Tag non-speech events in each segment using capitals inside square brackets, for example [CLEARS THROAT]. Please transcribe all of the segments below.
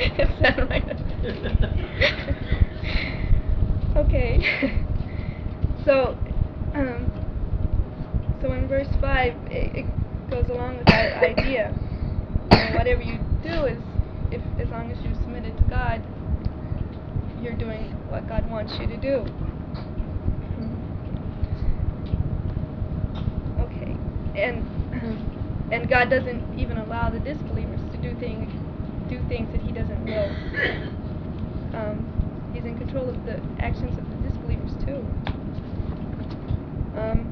Is that right? okay. [LAUGHS] so, um, so in verse five, it, it goes along with that idea. You know, whatever you do is, if as long as you submit it to God, you're doing what God wants you to do. Okay, and [CLEARS THROAT] and God doesn't even allow the disbelievers to do things do things that He doesn't will. Um, he's in control of the actions of the disbelievers too. Um,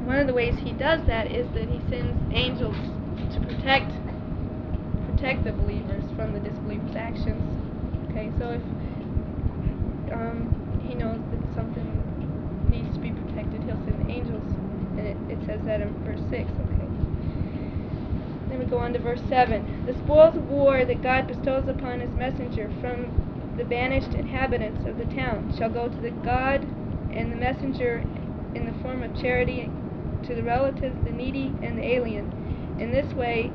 [LAUGHS] one of the ways He does that is that He sends angels to protect protect the believers from the disbelievers' actions. Okay, so if um, he knows that something needs to be protected, he'll send angels. And it, says that in verse 6, okay. Then we go on to verse 7. The spoils of war that God bestows upon his messenger from the banished inhabitants of the town shall go to the God and the messenger in the form of charity to the relatives, the needy, and the alien. In this way,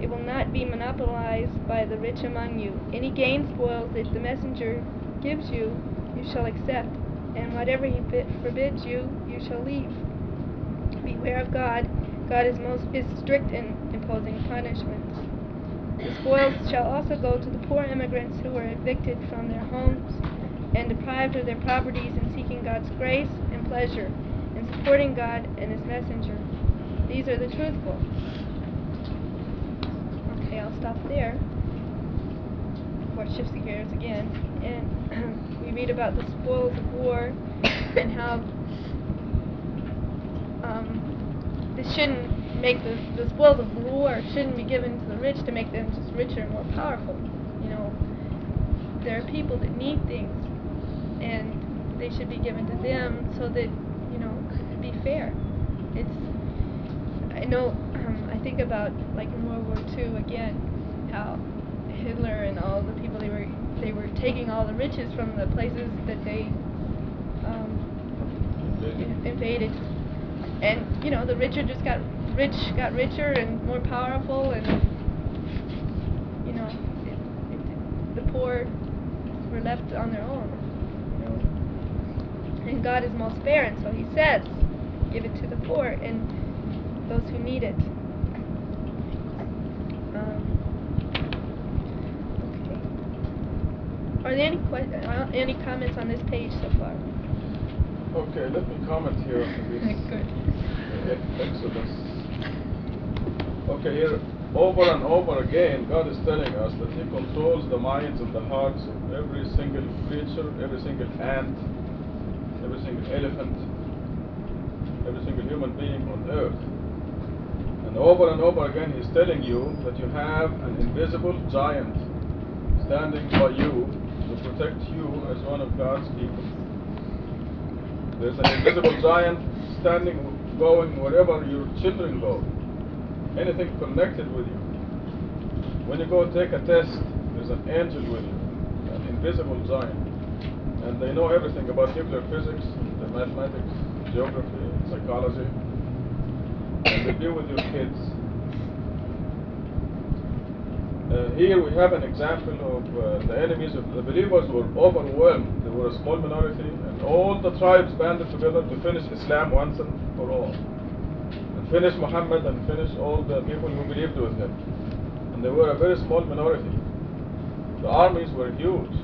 it will not be monopolized by the rich among you. Any gain spoils that the messenger gives you, you shall accept, and whatever he forbids you, you shall leave. Of God. God is most is strict in imposing punishments. The spoils shall also go to the poor immigrants who were evicted from their homes and deprived of their properties in seeking God's grace and pleasure, in supporting God and His messenger. These are the truthful. Okay, I'll stop there before the gears again. And [CLEARS THROAT] we read about the spoils of war and how um, this shouldn't make the, the spoils of war shouldn't be given to the rich to make them just richer and more powerful. You know, there are people that need things, and they should be given to them so that you know it be fair. It's I know um, I think about like in World War II again how Hitler and all the people they were they were taking all the riches from the places that they um, in- invaded, and you know the richer just got rich got richer and more powerful, and you know it, it, the poor were left on their own. You know, and God is most fair, and so He says, give it to the poor and those who need it. Um, okay. Are there any que- uh, any comments on this page so far? Okay, let me comment here on this [LAUGHS] uh, Exodus. Okay, here over and over again, God is telling us that He controls the minds and the hearts of every single creature, every single ant, every single elephant, every single human being on earth. And over and over again, He's telling you that you have an invisible giant standing by you to protect you as one of God's people. There's an invisible giant standing, going wherever your children go. Anything connected with you. When you go take a test, there's an angel with you, an invisible giant. And they know everything about nuclear physics, the mathematics, geography, psychology. And they deal with your kids. Uh, here we have an example of uh, the enemies of the believers were overwhelmed. They were a small minority, and all the tribes banded together to finish Islam once and for all. And finish Muhammad and finish all the people who believed with him. And they were a very small minority. The armies were huge.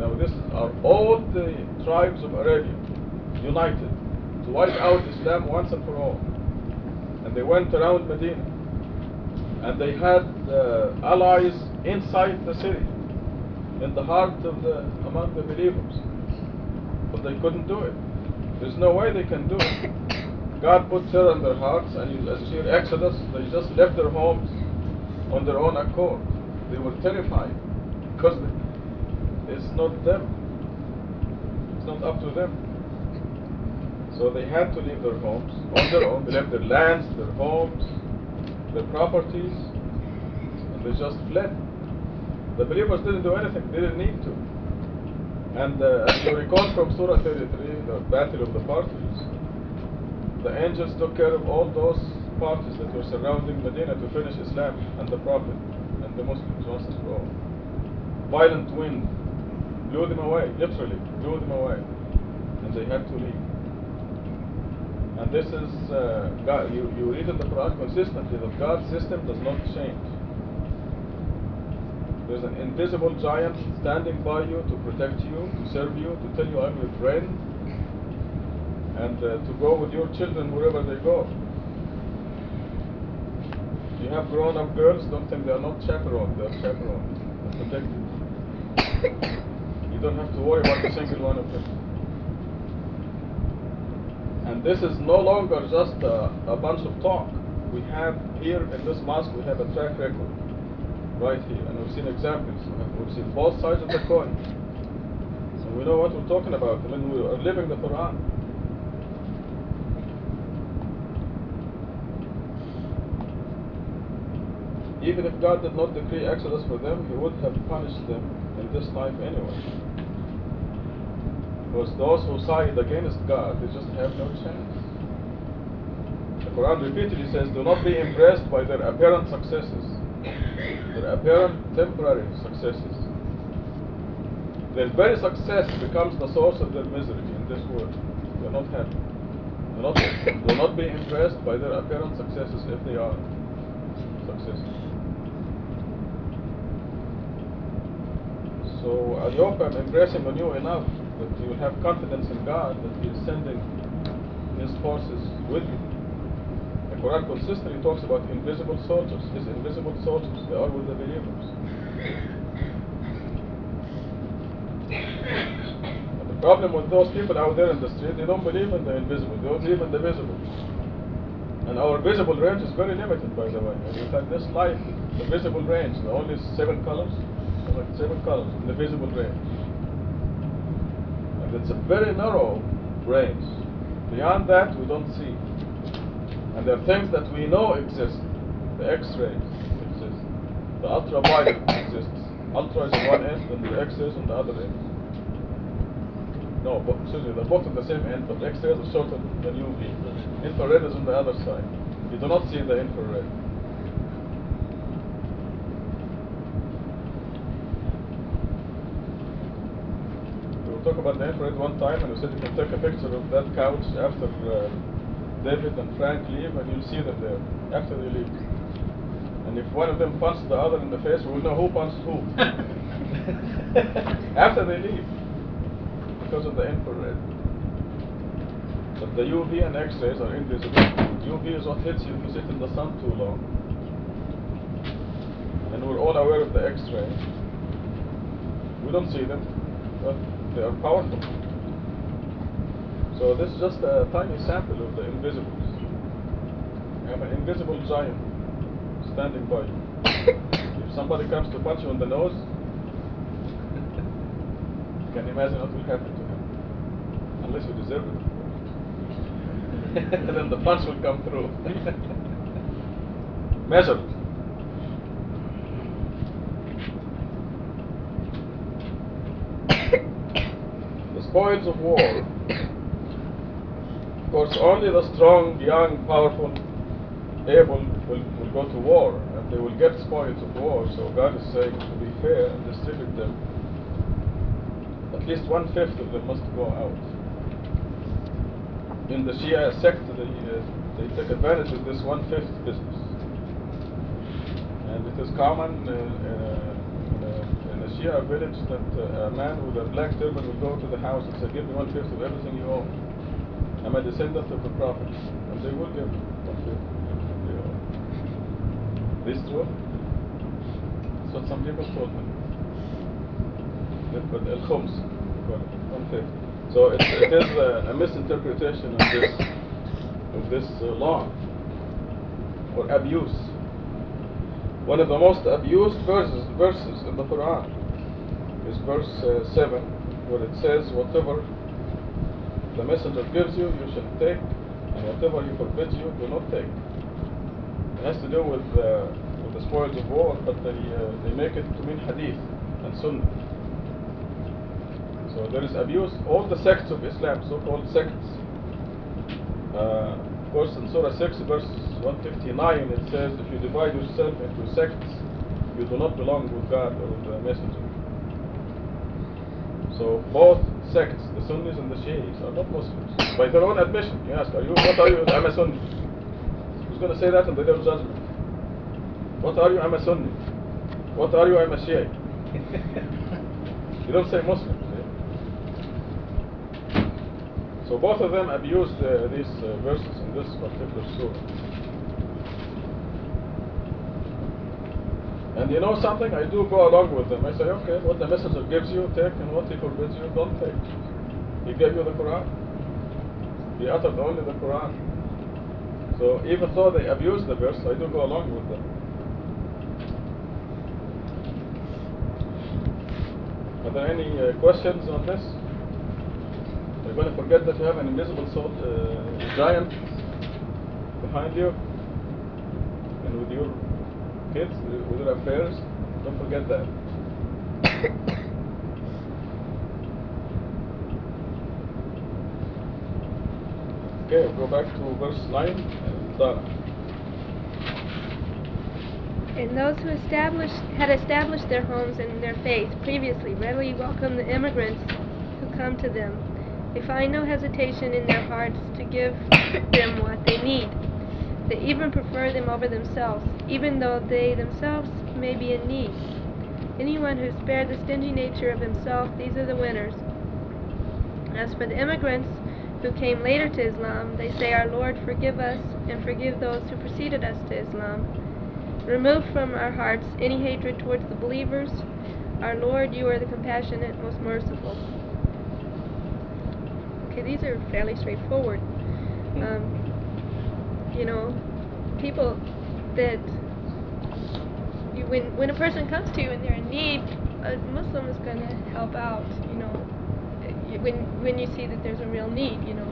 Now, this are all the tribes of Arabia united to wipe out Islam once and for all. And they went around Medina and they had uh, allies inside the city, in the heart of the among the believers, but they couldn't do it. There's no way they can do it. God put terror in their hearts, and you, as you see Exodus, they just left their homes on their own accord. They were terrified because it's not them. It's not up to them. So they had to leave their homes on their own. They left their lands, their homes, their properties, and they just fled. The believers didn't do anything, they didn't need to. And uh, as you recall from Surah 33, the Battle of the Parties, the angels took care of all those parties that were surrounding Medina to finish Islam and the Prophet and the Muslims once and for all. Violent wind blew them away, literally blew them away, and they had to leave. And this is, uh, God, you, you read in the Quran consistently that God's system does not change. There's an invisible giant standing by you to protect you, to serve you, to tell you I'm your friend, and uh, to go with your children wherever they go. You have grown up girls, don't think they are not chaperoned, they are chaperoned and protected. You don't have to worry about a single one of them. And this is no longer just a, a bunch of talk. We have here in this mosque, we have a track record right here, and we've seen examples. We've seen both sides of the coin. So we know what we're talking about when we are living the Quran. Even if God did not decree Exodus for them, He would have punished them in this life anyway. Because those who side against God, they just have no chance. The Quran repeatedly says, do not be impressed by their apparent successes, their apparent temporary successes. Their very success becomes the source of their misery in this world. They're not happy. Do not, do not be impressed by their apparent successes if they are successful. So I hope I'm impressing on you enough that you will have confidence in God that He is sending His forces with you. Quran consistently talks about invisible soldiers, His invisible soldiers. They are with the believers. But the problem with those people out there in the street, they don't believe in the invisible, they don't believe in the visible. And our visible range is very limited, by the way. And in fact, this light, the visible range, the only seven colors, like seven colors in the visible range. And it's a very narrow range. Beyond that, we don't see. And there are things that we know exist. The X-rays exist. The ultraviolet [COUGHS] exists. Ultra is on one end, and the X-rays on the other end. No, but excuse me, they're both on the same end, but the X-rays are shorter than UV. Infrared is on the other side. You do not see the infrared. We will talk about the infrared one time, and we said you can take a picture of that couch after uh, David and Frank leave, and you'll see them there after they leave. And if one of them punched the other in the face, we will know who punched who. [LAUGHS] after they leave, because of the infrared. But the UV and X-rays are invisible. UV is what hits you if you sit in the sun too long. And we're all aware of the X-rays. We don't see them, but they are powerful. So this is just a tiny sample of the invisibles. You have an invisible giant standing by you. if somebody comes to punch you on the nose, you can imagine what will happen to him. Unless you deserve it, [LAUGHS] then the punch will come through. [LAUGHS] Measure. the spoils of war. Course, only the strong, young, powerful, able will, will go to war, and they will get spoils of war. So God is saying, to be fair, and distribute them. At least one fifth of them must go out. In the Shia sect, they, uh, they take advantage of this one fifth business. And it is common uh, uh, a, Shia village that uh, a man with a black turban will go to the house and say, Give me one fifth of everything you own. I'm a descendant of the Prophet. And they will give. This true? That's what some people told me. But al khums. So it, it is a, a misinterpretation of this of this uh, law or abuse. One of the most abused verses verses in the Quran is verse uh, seven, where it says, "Whatever the messenger gives you, you shall take, and whatever he forbids you, do not take." It has to do with uh, with the spoils of war, but they uh, they make it to mean hadith and sunnah. So there is abuse. All the sects of Islam, so-called sects, uh, course, in Surah 6, verse 159, it says, if you divide yourself into sects, you do not belong with God or the Messenger. So both sects, the Sunnis and the Shiites, are not Muslims. By their own admission, you ask, are you, what are you? I'm a Sunni. Who's going to say that in the day of judgment? What are you? I'm a Sunni. What are you? I'm a Shiite. You don't say Muslim. see? So both of them abused uh, these uh, verses in this particular surah. And you know something? I do go along with them. I say, okay, what the messenger gives you, take, and what he forbids you, don't take. He gave you the Quran. He uttered only the Quran. So even though they abuse the verse, I do go along with them. Are there any uh, questions on this? You're going to forget that you have an invisible uh, giant behind you, and with your kids, with your affairs. Don't forget that. Okay, go back to verse 9 and done. And those who established had established their homes and their faith previously readily welcome the immigrants who come to them. They find no hesitation in their hearts to give them what they need. They even prefer them over themselves, even though they themselves may be in need. Anyone who spared the stingy nature of himself, these are the winners. As for the immigrants who came later to Islam, they say, Our Lord, forgive us and forgive those who preceded us to Islam. Remove from our hearts any hatred towards the believers. Our Lord, you are the compassionate, most merciful. Okay, these are fairly straightforward. Um, you know, people that you, when when a person comes to you and they're in need, a Muslim is going to help out. You know, when when you see that there's a real need. You know,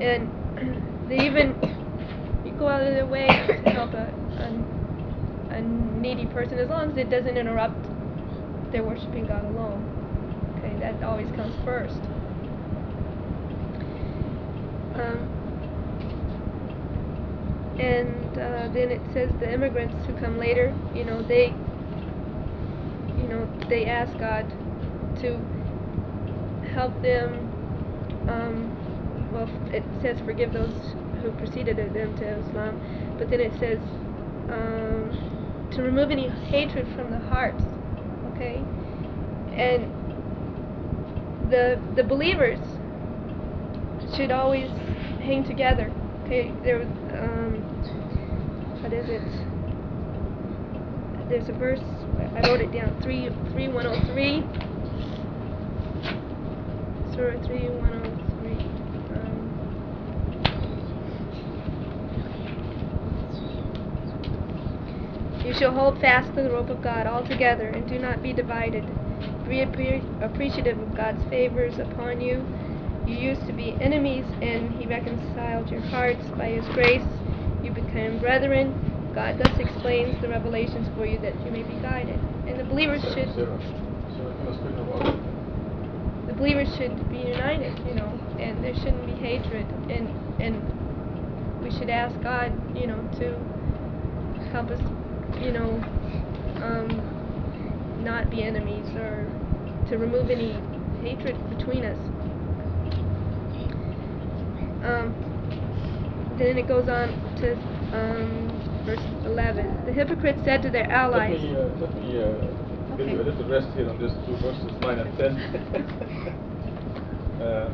and [CLEARS THROAT] they even you go out of their way to help a, a a needy person as long as it doesn't interrupt their worshiping God alone. Okay, that always comes first. Um, and uh, then it says the immigrants who come later, you know, they, you know, they ask God to help them. Um, well, it says forgive those who preceded them to Islam, but then it says um, to remove any hatred from the hearts. Okay, and the the believers should always hang together. Okay, there was, um, what is it? There's a verse, I wrote it down, 3, 3 103. Surah 3 103. Um, you shall hold fast to the rope of God altogether, and do not be divided. Be appreciative of God's favors upon you. You used to be enemies, and He reconciled your hearts by His grace. Became brethren. God thus explains the revelations for you that you may be guided. And the believers should Sarah, Sarah, can I speak about it? the believers should be united, you know, and there shouldn't be hatred, and and we should ask God, you know, to help us, you know, um, not be enemies or to remove any hatred between us. Um, then it goes on to um, verse 11. The hypocrites said to their allies. Let me, uh, let me uh, give you a little rest here on these two verses, 9 and 10. [LAUGHS] uh,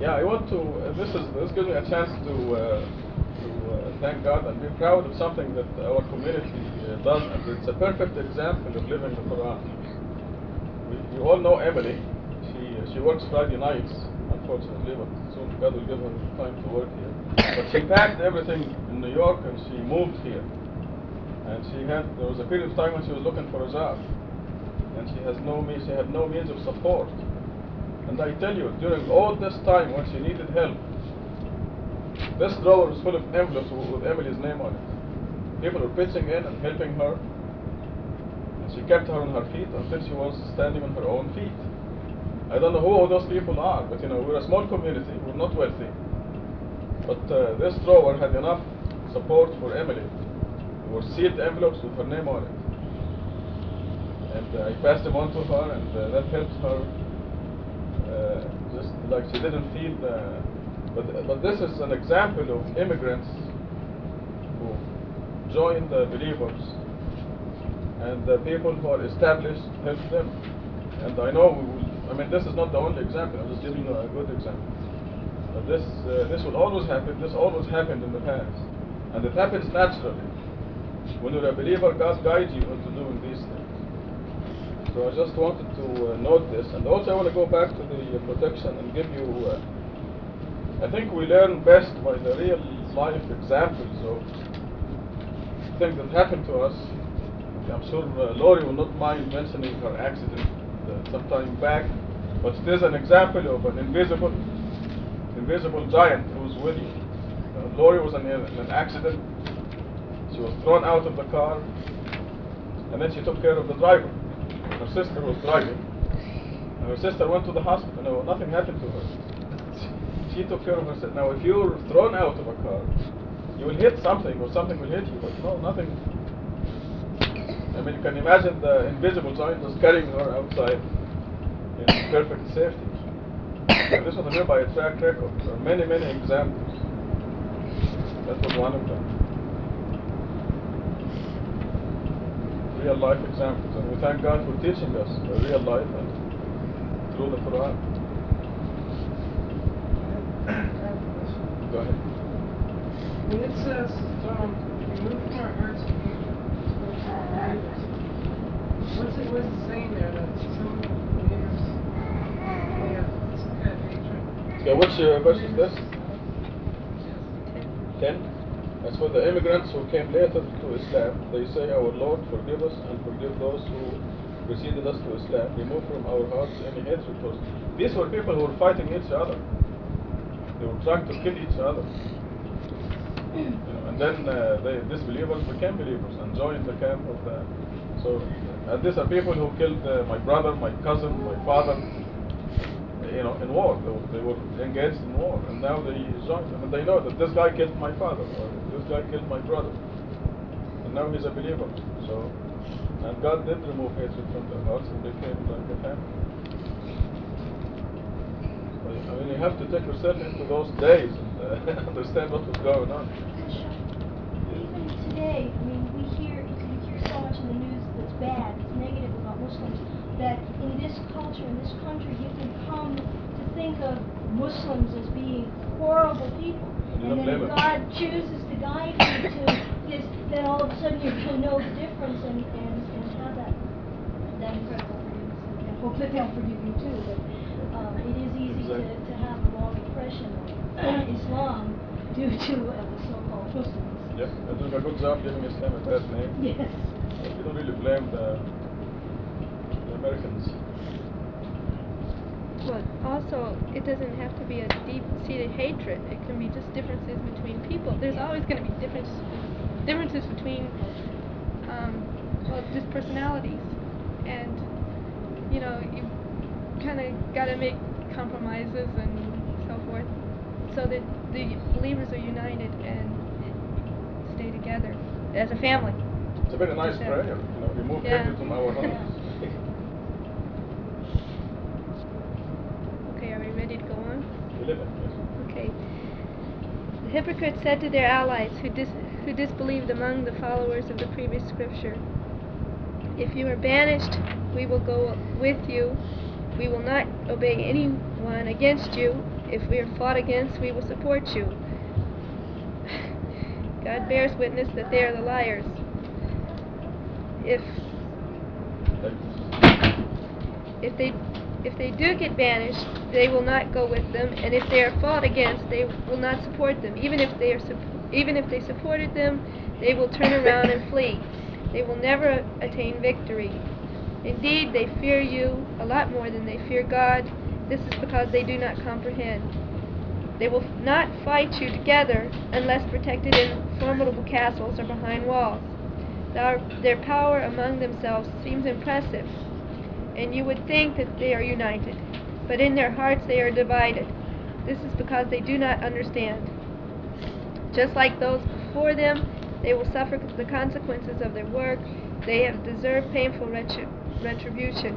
yeah, I want to, uh, this, is, this gives me a chance to, uh, to uh, thank God and be proud of something that our community uh, does, and it's a perfect example of living the Quran. We, you all know Emily. She, uh, she works Friday nights, unfortunately, but soon God will give her time to work here. But she packed everything in New York and she moved here. And she had, there was a period of time when she was looking for a job. And she has no means, she had no means of support. And I tell you, during all this time when she needed help, this drawer was full of envelopes with Emily's name on it. People were pitching in and helping her. And she kept her on her feet until she was standing on her own feet. I don't know who all those people are, but you know, we're a small community, we're not wealthy. But uh, this drawer had enough support for Emily. There were sealed envelopes with her name on it. And uh, I passed them on to her, and uh, that helped her. Uh, just like she didn't feel the. But, but this is an example of immigrants who join the believers, and the people who are established help them. And I know we will, I mean, this is not the only example, I'm just giving you a good example. But this, uh, this will always happen, this always happened in the past. And it happens naturally. When you're a believer, God guides you into doing these things. So I just wanted to uh, note this. And also I want to go back to the uh, protection and give you, uh, I think we learn best by the real life examples of things that happened to us. I'm sure Lori will not mind mentioning her accident some time back, but it is an example of an invisible, invisible giant who's with you. Uh, Lori was in, in an accident. She was thrown out of the car, and then she took care of the driver. Her sister was driving, and her sister went to the hospital. No, nothing happened to her. She took care of herself. Now, if you're thrown out of a car, you will hit something, or something will hit you, but no, nothing. I mean, you can imagine the invisible was carrying her outside in perfect safety. And this was made by a track record. There are many, many examples. That was one of them. Real life examples. And we thank God for teaching us the real life and through the Quran. Go ahead. When it says, um, remove from our hearts of hatred towards all believers, what's what's there hatred? Okay, which uh, verse is this? 10. As for the immigrants who came later to Islam, they say, Our Lord, forgive us and forgive those who preceded us to Islam. Remove from our hearts any hatred towards. These were people who were fighting each other. They were trying to kill each other. You know, and then uh, they, disbelievers became believers and joined the camp of the. So, and these are people who killed uh, my brother, my cousin, my father, you know, in war. They, were- they were engaged in war, and now they joined and they know that this guy killed my father, or this guy killed my brother, and now he's a believer. So, and God did remove hatred from their hearts, and became like a family. I mean, you have to take yourself into those days and uh, [LAUGHS] understand what was going on. Even today, I mean, we hear, we hear so much in the news that's bad, it's negative about Muslims, that in this culture, in this country, you can come to think of Muslims as being horrible people. And then blame if them. God chooses to guide you to this, then all of a sudden you can know the difference and, and, and have that, that incredible forgiveness. And I hope that they'll forgive you too, but, um, it is easy to, to have a wrong impression of [CLEARS THROAT] Islam due to uh, the so-called Muslims. Yep, they're doing a good job giving Islam a bad name. Yes. You don't really blame the, the Americans. Well, also, it doesn't have to be a deep-seated hatred. It can be just differences between people. There's always going to be difference, differences between, um, well, just personalities, and you know, you kind of got to make compromises and so forth, so that the believers are united and stay together as a family. It's a very nice prayer, you know, remove Yeah. hatred from our [LAUGHS] hearts. Okay, are we ready to go on? we live in, yes. Okay. The hypocrites said to their allies who, dis- who disbelieved among the followers of the previous scripture, If you are banished, we will go with you. We will not obey anyone against you. If we are fought against, we will support you. [SIGHS] God bears witness that they are the liars. If if they if they do get banished, they will not go with them, and if they are fought against, they will not support them. Even if they are even if they supported them, they will turn [LAUGHS] around and flee. They will never attain victory. Indeed, they fear you a lot more than they fear God. This is because they do not comprehend. They will not fight you together unless protected in formidable castles or behind walls. Their, their power among themselves seems impressive, and you would think that they are united. but in their hearts they are divided. This is because they do not understand. Just like those before them, they will suffer the consequences of their work. They have deserved painful retri- retribution.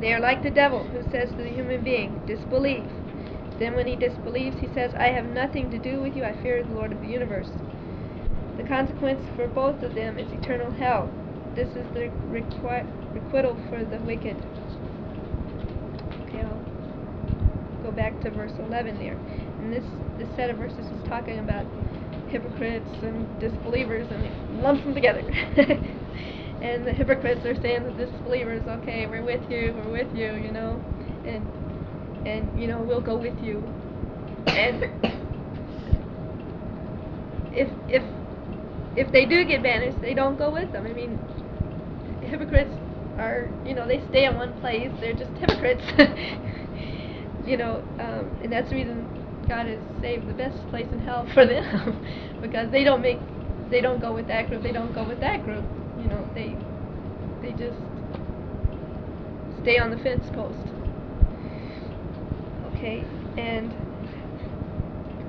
They are like the devil who says to the human being, Disbelieve. Then, when he disbelieves, he says, I have nothing to do with you, I fear the Lord of the universe. The consequence for both of them is eternal hell. This is the requi- requital for the wicked. Okay, I'll go back to verse 11 there. And this, this set of verses is talking about hypocrites and disbelievers, and lumps them together. [LAUGHS] and the hypocrites are saying to the disbelievers, okay, we're with you, we're with you, you know, and and you know we'll go with you. And [COUGHS] if if if they do get banished, they don't go with them. I mean, hypocrites are, you know, they stay in one place. They're just hypocrites. [LAUGHS] you know, um, and that's the reason God has saved the best place in hell for them, [LAUGHS] because they don't make, they don't go with that group. They don't go with that group. You know, they, they just stay on the fence post. Okay, and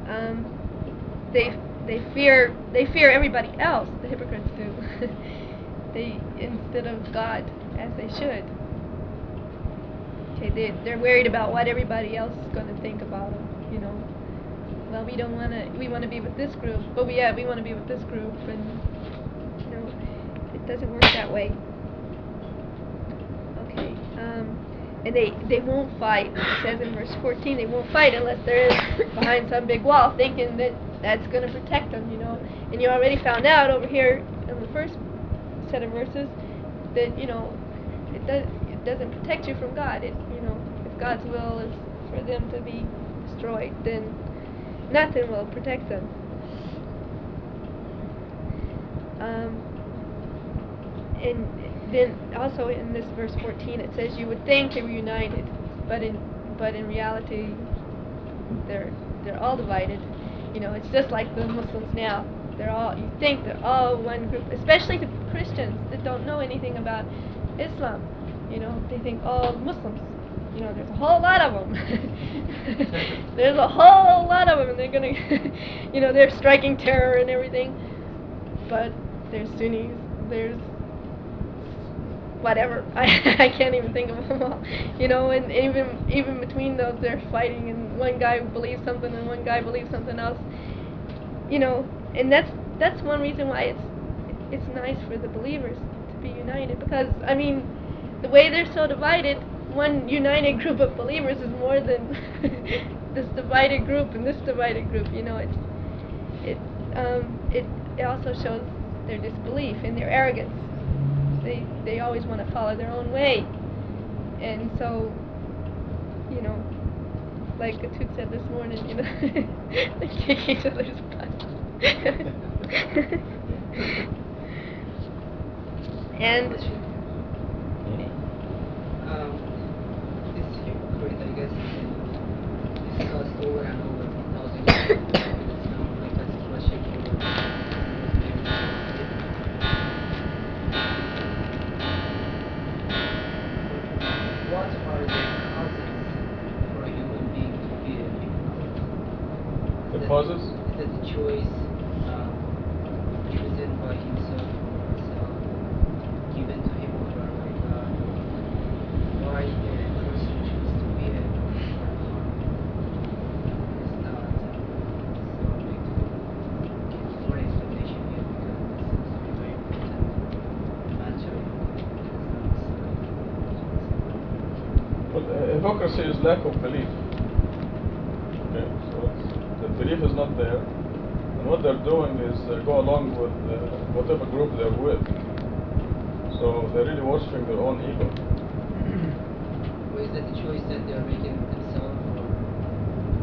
um, they they fear they fear everybody else. The hypocrites do. [LAUGHS] they instead of God, as they should. Okay, they they're worried about what everybody else is going to think about them. You know. Well, we don't want to. We want to be with this group, but we yeah we want to be with this group, and you know, it doesn't work that way. Okay. Um, and they they won't fight. It says in verse 14 they won't fight unless they're behind some big wall, thinking that that's going to protect them, you know. And you already found out over here in the first set of verses that you know it does it doesn't protect you from God. It you know if God's will is for them to be destroyed, then nothing will protect them. Um, and then also in this verse 14 it says you would think they were united, but in but in reality they're they're all divided. You know, it's just like the Muslims now. They're all you think they're all one group, especially the Christians that don't know anything about Islam. You know, they think oh Muslims. You know, there's a whole lot of them. [LAUGHS] there's a whole lot of them, and they're gonna, [LAUGHS] you know, they're striking terror and everything. But there's Sunnis, there's whatever. [LAUGHS] I I can't even think of them all. You know, and even even between those, they're fighting, and one guy believes something, and one guy believes something else. You know, and that's that's one reason why it's it's nice for the believers to be united because I mean, the way they're so divided, one united group of believers is more than [LAUGHS] this divided group and this divided group. You know, it's it um it it also shows their disbelief and their arrogance they they always want to follow their own way, and so, you know, like Atut said this morning, you know, [LAUGHS] they kick each other's butt. [LAUGHS] and Um, this hypocrite, I guess, is discussed over and over a thousand [COUGHS] times. It's not like that's classic What are the causes for a human being to be a hypocrite? The Is that- causes? Is that the choice uh, chosen by himself or herself, given to him over by God? Why a person chooses to be a hypocrite is not so big to give more explanation here because this seems to be very important matter. Well, uh, hypocrisy is lack of belief. Okay, so it's, the belief is not there, and what they're doing is uh, go along with uh, whatever group they're with. So they're really worshiping their own ego. Or is that the choice that they are making themselves? Or,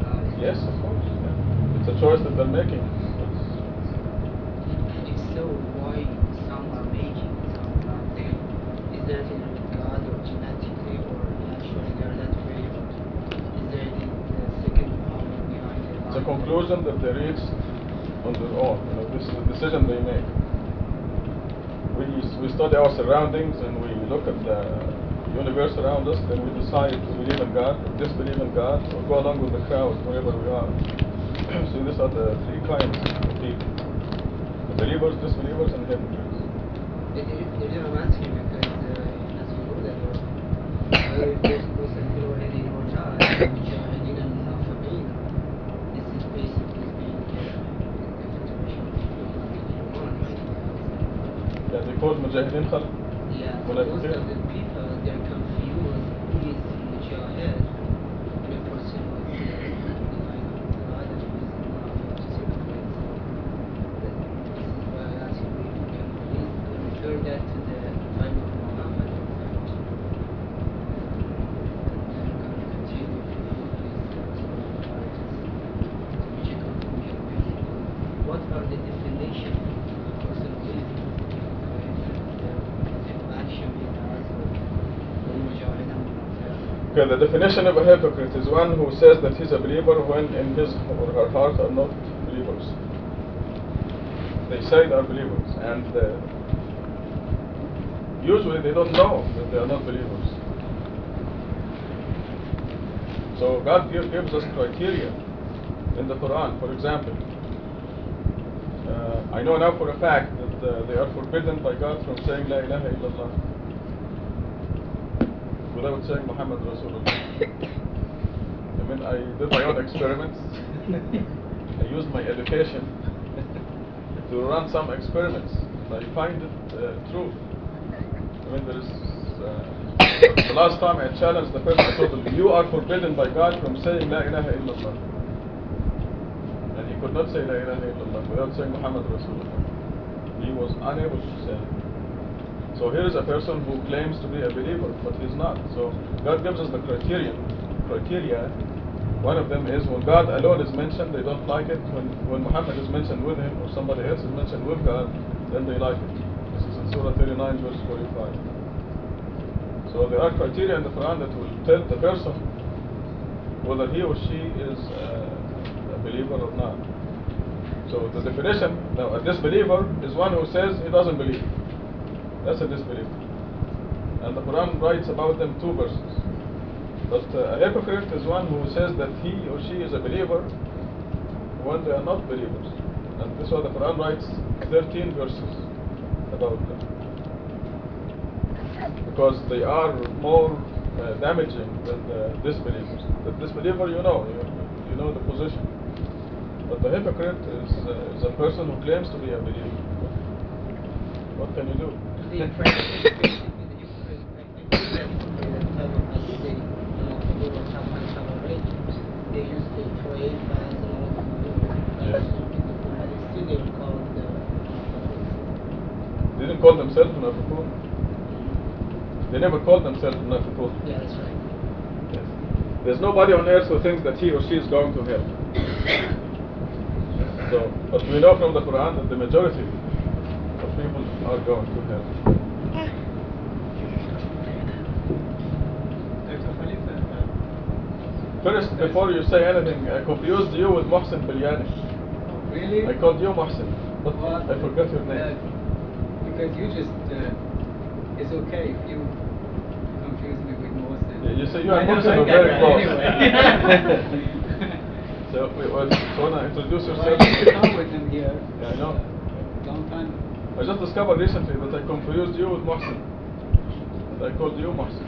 uh, is Yes, that- of course. Yeah. It's a choice that they're making. It's- If so, why some are making, some are not? Is there anything with God or genetically or naturally they are that way? Or is there any uh, second power behind it? It's a conclusion that they reached on their own. You know, this is a decision they make. We we study our surroundings and we look at the universe around us, then we decide to believe in God, or disbelieve in God, or go along with the crowd wherever we are. So these are the three kinds of people. The believers, disbelievers, and hypocrites. The, the, the reason I'm asking because uh, as you know that very close close and feel already in our child, Mujahideen and Munafiqeen. This is basically being uh, the situation of Iman, right? Yeah, they call Mujahideen Khalq. Yeah, most of the people they're confused who is Mujahid and a person who is uh, like God and who is Munafiq, which is hypocrite. So that, this is why I ask you if you can please refer that to the time of Muhammad or time of what are the definition of a person who is actually Okay, the definition of a hypocrite is one who says that he's a believer when in his or her heart are not believers. They say they are believers, and uh, usually they don't know that they are not believers. So God give, gives us criteria in the Quran. For example, uh, I know now for a fact that uh, they are forbidden by God from saying La ilaha illallah without saying Muhammad Rasulullah. I mean, I did my own experiments. I used my education to run some experiments. I find it uh, true. I mean, there is. Uh, the last time I challenged the person, I told him, You are forbidden by God from saying La ilaha illallah. And he could not say La ilaha illallah without saying Muhammad Rasulullah. He was unable to say it. So here is a person who claims to be a believer, but he's not. So God gives us the criterion. Criteria. One of them is when God alone is mentioned, they don't like it. When when Muhammad is mentioned with him, or somebody else is mentioned with God, then they like it. This is in Surah 39, verse 45. So there are criteria in the Quran that will tell the person whether he or she is uh, a believer or not. So the definition, now a disbeliever is one who says he doesn't believe. That's a disbeliever. And the Quran writes about them two verses. But uh, a hypocrite is one who says that he or she is a believer when they are not believers. And this is the Quran writes 13 verses about them. Because they are more uh, damaging than the disbelievers. The disbeliever, you know, you, you know the position. But the hypocrite is, uh, is a person who claims to be a believer. What can you do? The practice basically the hypocrite, I think the hypocrite that have a as [LAUGHS] they, you know, they will have and have a rage. They use the pray, fast, and all to do Yes. like people, but still they will call the They didn't call themselves munafiqun. They never called themselves munafiqun. Yeah, that's right. Yes. There's nobody on earth who thinks that he or she is going to hell. [COUGHS] So, but we know from the Quran that the majority of are to hell. Dr. Khalifa, uh, First, before you say anything, I confused you with Mohsen Bilyani. really? I called you Mohsen, but What? I forgot your Uh, name. because you just, uh, it's okay if you confuse me with Mohsen. Yeah, you say you are Mohsen, you're very close. anyway. [LAUGHS] So, wait, well, wanna introduce Well, yourself? Used to come with him here. Yeah, I know. uh, Long time. I just discovered recently that I confused you with Mohsen. And I called you Mohsen.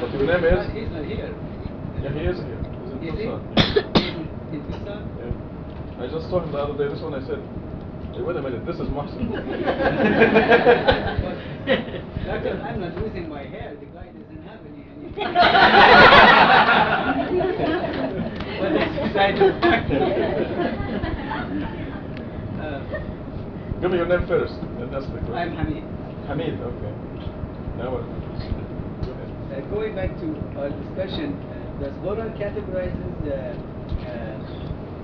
But your name is? not- He's not here. Yeah, he is here. He's in Is he? Tucson. In in Tucson? Yeah. I just saw him the other day. This one I said, hey, wait a minute, this is Mohsen. Doctor, [LAUGHS] I'm not losing my hair. The guy doesn't have any. any. what is beside the point? [LAUGHS] Give me your name first, then that's the question. I'm Hamid. Hamid, okay. Now what? Go ahead. Uh, going back to our discussion, uh, does Quran categorizes uh, uh,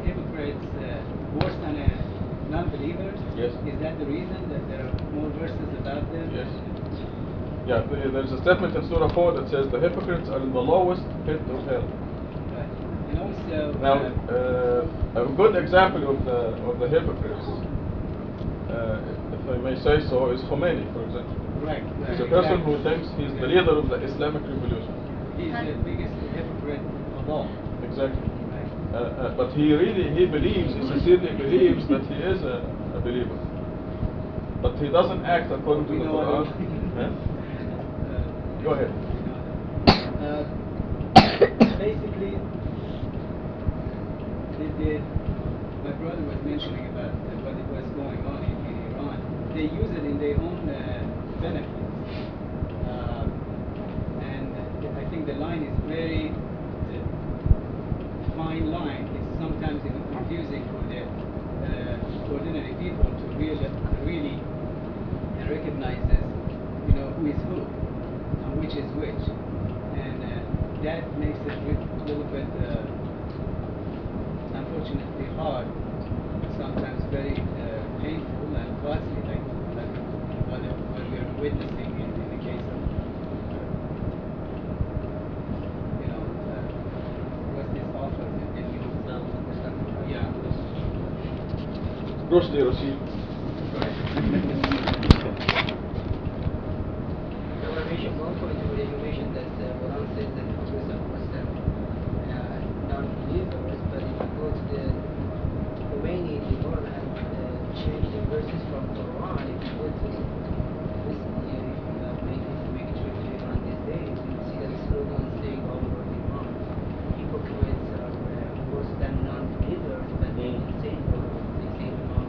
hypocrites uh, worse than uh, non-believers? Yes. Is that the reason that there are more verses about them? Yes. Yeah, there's a statement in Surah 4 that says the hypocrites are in the lowest pit of hell. Right. And also, Now, uh, uh, a good example of the of the hypocrites, uh, if I may say so, is Khomeini, for example. Right, He's a person who thinks he's the leader of the Islamic revolution. He's the biggest hypocrite of all. Exactly. Uh, uh, but he really, he believes, he sincerely believes that he is a, a believer. But he doesn't act according to the Quran. Huh? [LAUGHS] Uh, Go ahead. Uh, [COUGHS] basically, the, the, my brother was mentioning about uh, what it was going on in, in Iran. They use it in their own uh, benefits. Uh, and I think the line is very uh, fine line. It's sometimes even confusing for the uh, ordinary people to really, really recognize this, you know, who is who and which is which. And uh, that makes it a little bit, uh, unfortunately, hard, sometimes very painful and costly, like, like what, what we're witnessing in, in the case of, uh, you know, uh, this the, yeah. Now I mentioned one point where you mentioned that uh, Quran says that the Prophet was uh, non-believers, but if you go to the Khomeini, the Quran has uh, changed the verses from Quran. If you go to recently, if you uh, make, if you make a trip to Iran these days, you will see that the slogan saying all over Iran, hypocrites are uh, worse than non-believers, but they didn't say Quran, they say Iran.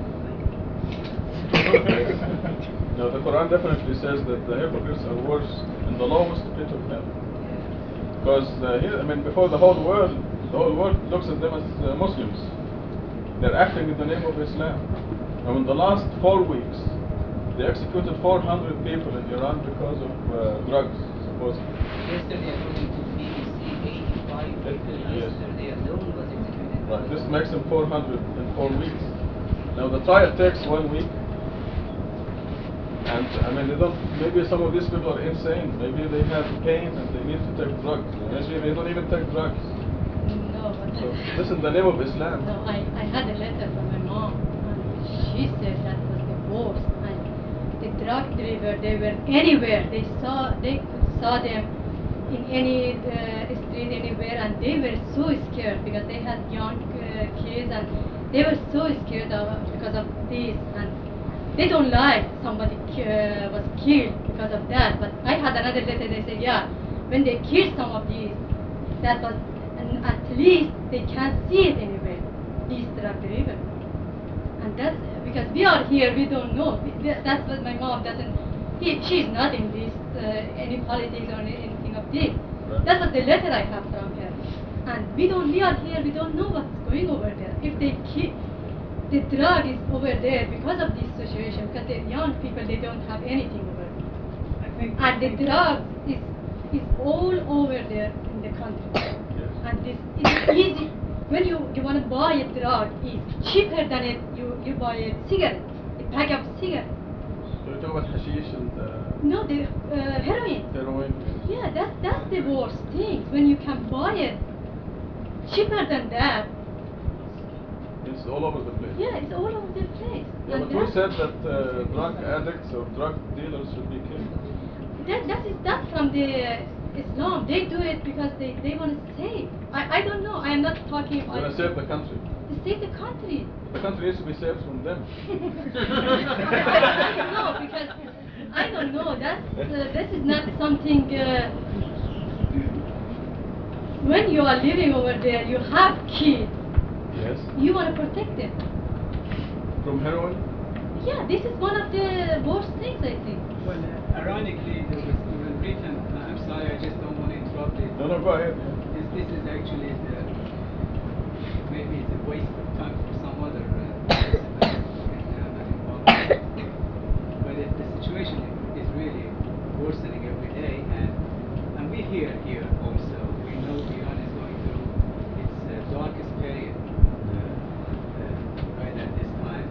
no, the Quran definitely says that the hypocrites are worse in the lowest pit of hell. Because uh, here, I mean, before the whole world, the whole world looks at them as uh, Muslims. They're acting in the name of Islam. And in the last four weeks, they executed 400 people in Iran because of uh, drugs, supposedly. Yesterday, according to BBC, 85 people Yes. yesterday alone was executed. Right, this makes them 400 in four weeks. Now the trial takes one week. And I mean, they don't, maybe some of these people are insane. Maybe they have pain and they need to take drugs. Maybe they don't even take drugs. No, but So this is the name of Islam. No, I, I had a letter from my mom, and she said that was the worst. And the drug dealer, they were anywhere. They saw, they saw them in any uh, street anywhere, and they were so scared because they had young uh, kids, and they were so scared of, because of this. And they don't like somebody uh, was killed because of that. But I had another letter. They said, yeah, when they killed some of these, that was, and at least they can't see it anywhere. These drug river, And that's because we are here, we don't know. That's what my mom doesn't. He, she's not in this uh, any politics or anything of this. That was the letter I have from her. And we don't. We are here. We don't know what's going over there. If they keep the drug is over there because of this situation, because the young people they don't have anything over there. I think. And the drug is is all over there in the country. Yes. And this is easy. When you, you want to buy a drug, it's cheaper than it, you, you buy a cigarette, a pack of cigarette. So you talk about hashish and uh, No, the uh, heroin. heroin. Yeah, that's, that's the worst thing. When you can buy it cheaper than that, It's all over the place. yeah, it's all over the place. Yeah, but who said that uh, drug addicts or drug dealers should be killed? That, that is that from the Islam. They do it because they, they want to save. I, I don't know. I am not talking They're gonna save the country. to save the country. The country needs to be saved from them. [LAUGHS] I don't know because I don't know. That's uh, this is not something. Uh, when you are living over there, you have kids. Yes. You want to protect them. From heroin? Yeah, this is one of the worst things I think. Well, uh, ironically, there was even written, uh, I'm sorry, I just don't want to interrupt it. No, no, go ahead. This, this is actually the, maybe it's a waste of time for some other uh, person that I'm not involved in. But it, the situation is really worsening every day, and, and we hear here also, we know Iran is going through its uh, darkest period uh, uh, right at this time,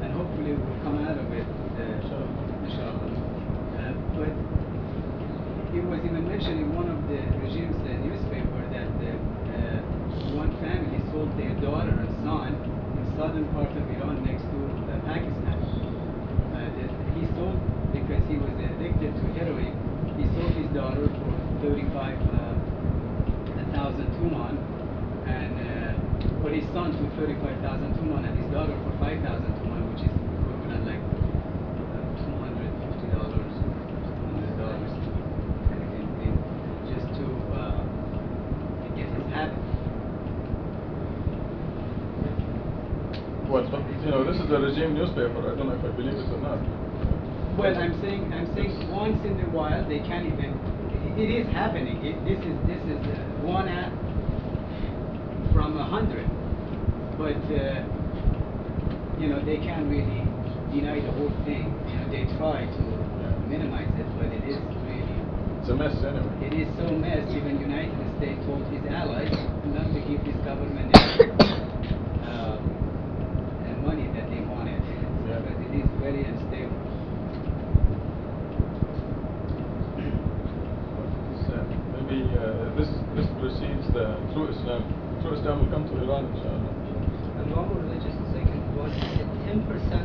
and hopefully we'll come out of it, uh, inshallah. Uh, but it was even mentioned in one of the regime's uh, newspaper that uh, uh, one family sold their daughter and son in southern part of Iran next to uh, Pakistan. Uh, that he sold because he was addicted 35 uh, a thousand tuman, and uh, for his son to 35,000 tuman, and his daughter for 5,000 tuman, which is equivalent like uh, 250 dollars, 200 dollars, just to uh, to get his habit. Well, but, you know, this is the regime newspaper. I don't know if I believe it or not. Well, I'm saying, I'm saying once in a while they can't even. It is happening. It, this is this is uh, one app from a hundred, but uh, you know they can't really deny the whole thing. You know they try to minimize it, but it is really. It's a mess anyway. It is so mess. Even United States told his allies not to give this government through Islam. Through Islam, will come to Iran, inshallah. And Muhammad religious is like, was 10%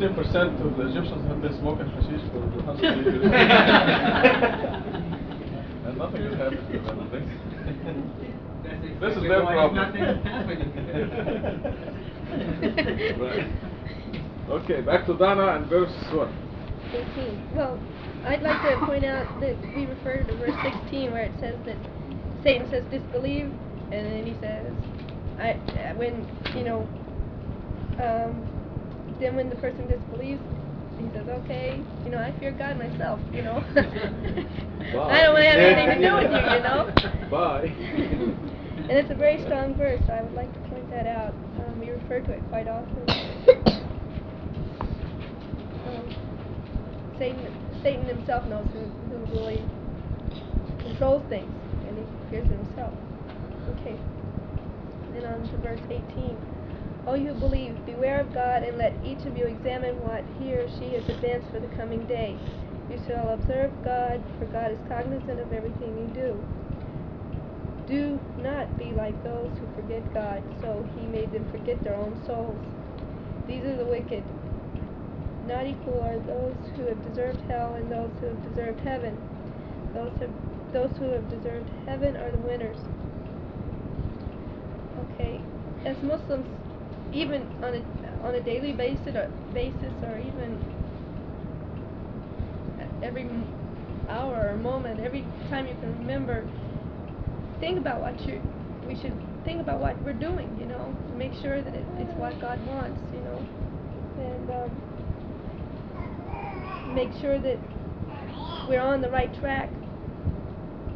15% of the Egyptians have been smoking hashish for 200 years. [LAUGHS] [LAUGHS] and nothing has happened to them. This, this is their problem. [LAUGHS] Right. Okay, back to Dana and verse 1. 18. Well, I'd like to point out that we refer to verse 16 where it says that Satan says disbelieve, and then he says, I when you know, um, then when the person disbelieves, he says, okay, you know, I fear God myself, you know. [LAUGHS] I don't want to have anything to do with you, you know. [LAUGHS] Bye. [LAUGHS] and it's a very strong verse. So I would like to point that out. Um, we refer to it quite often. Um, Satan, Satan himself knows who, who really controls things, and he fears it himself. Okay. Then on to verse 18. O you who believe, beware of God, and let each of you examine what he or she has advanced for the coming day. You shall observe God, for God is cognizant of everything you do. Do not be like those who forget God, so he made them forget their own souls. These are the wicked. Not equal are those who have deserved hell and those who have deserved heaven. Those have, those who have deserved heaven are the winners. Okay, as Muslims, even on a on a daily basis or basis or even every hour or moment, every time you can remember, think about what you we should think about what we're doing, you know, make sure that it, it's what God wants, you know, and um, make sure that we're on the right track.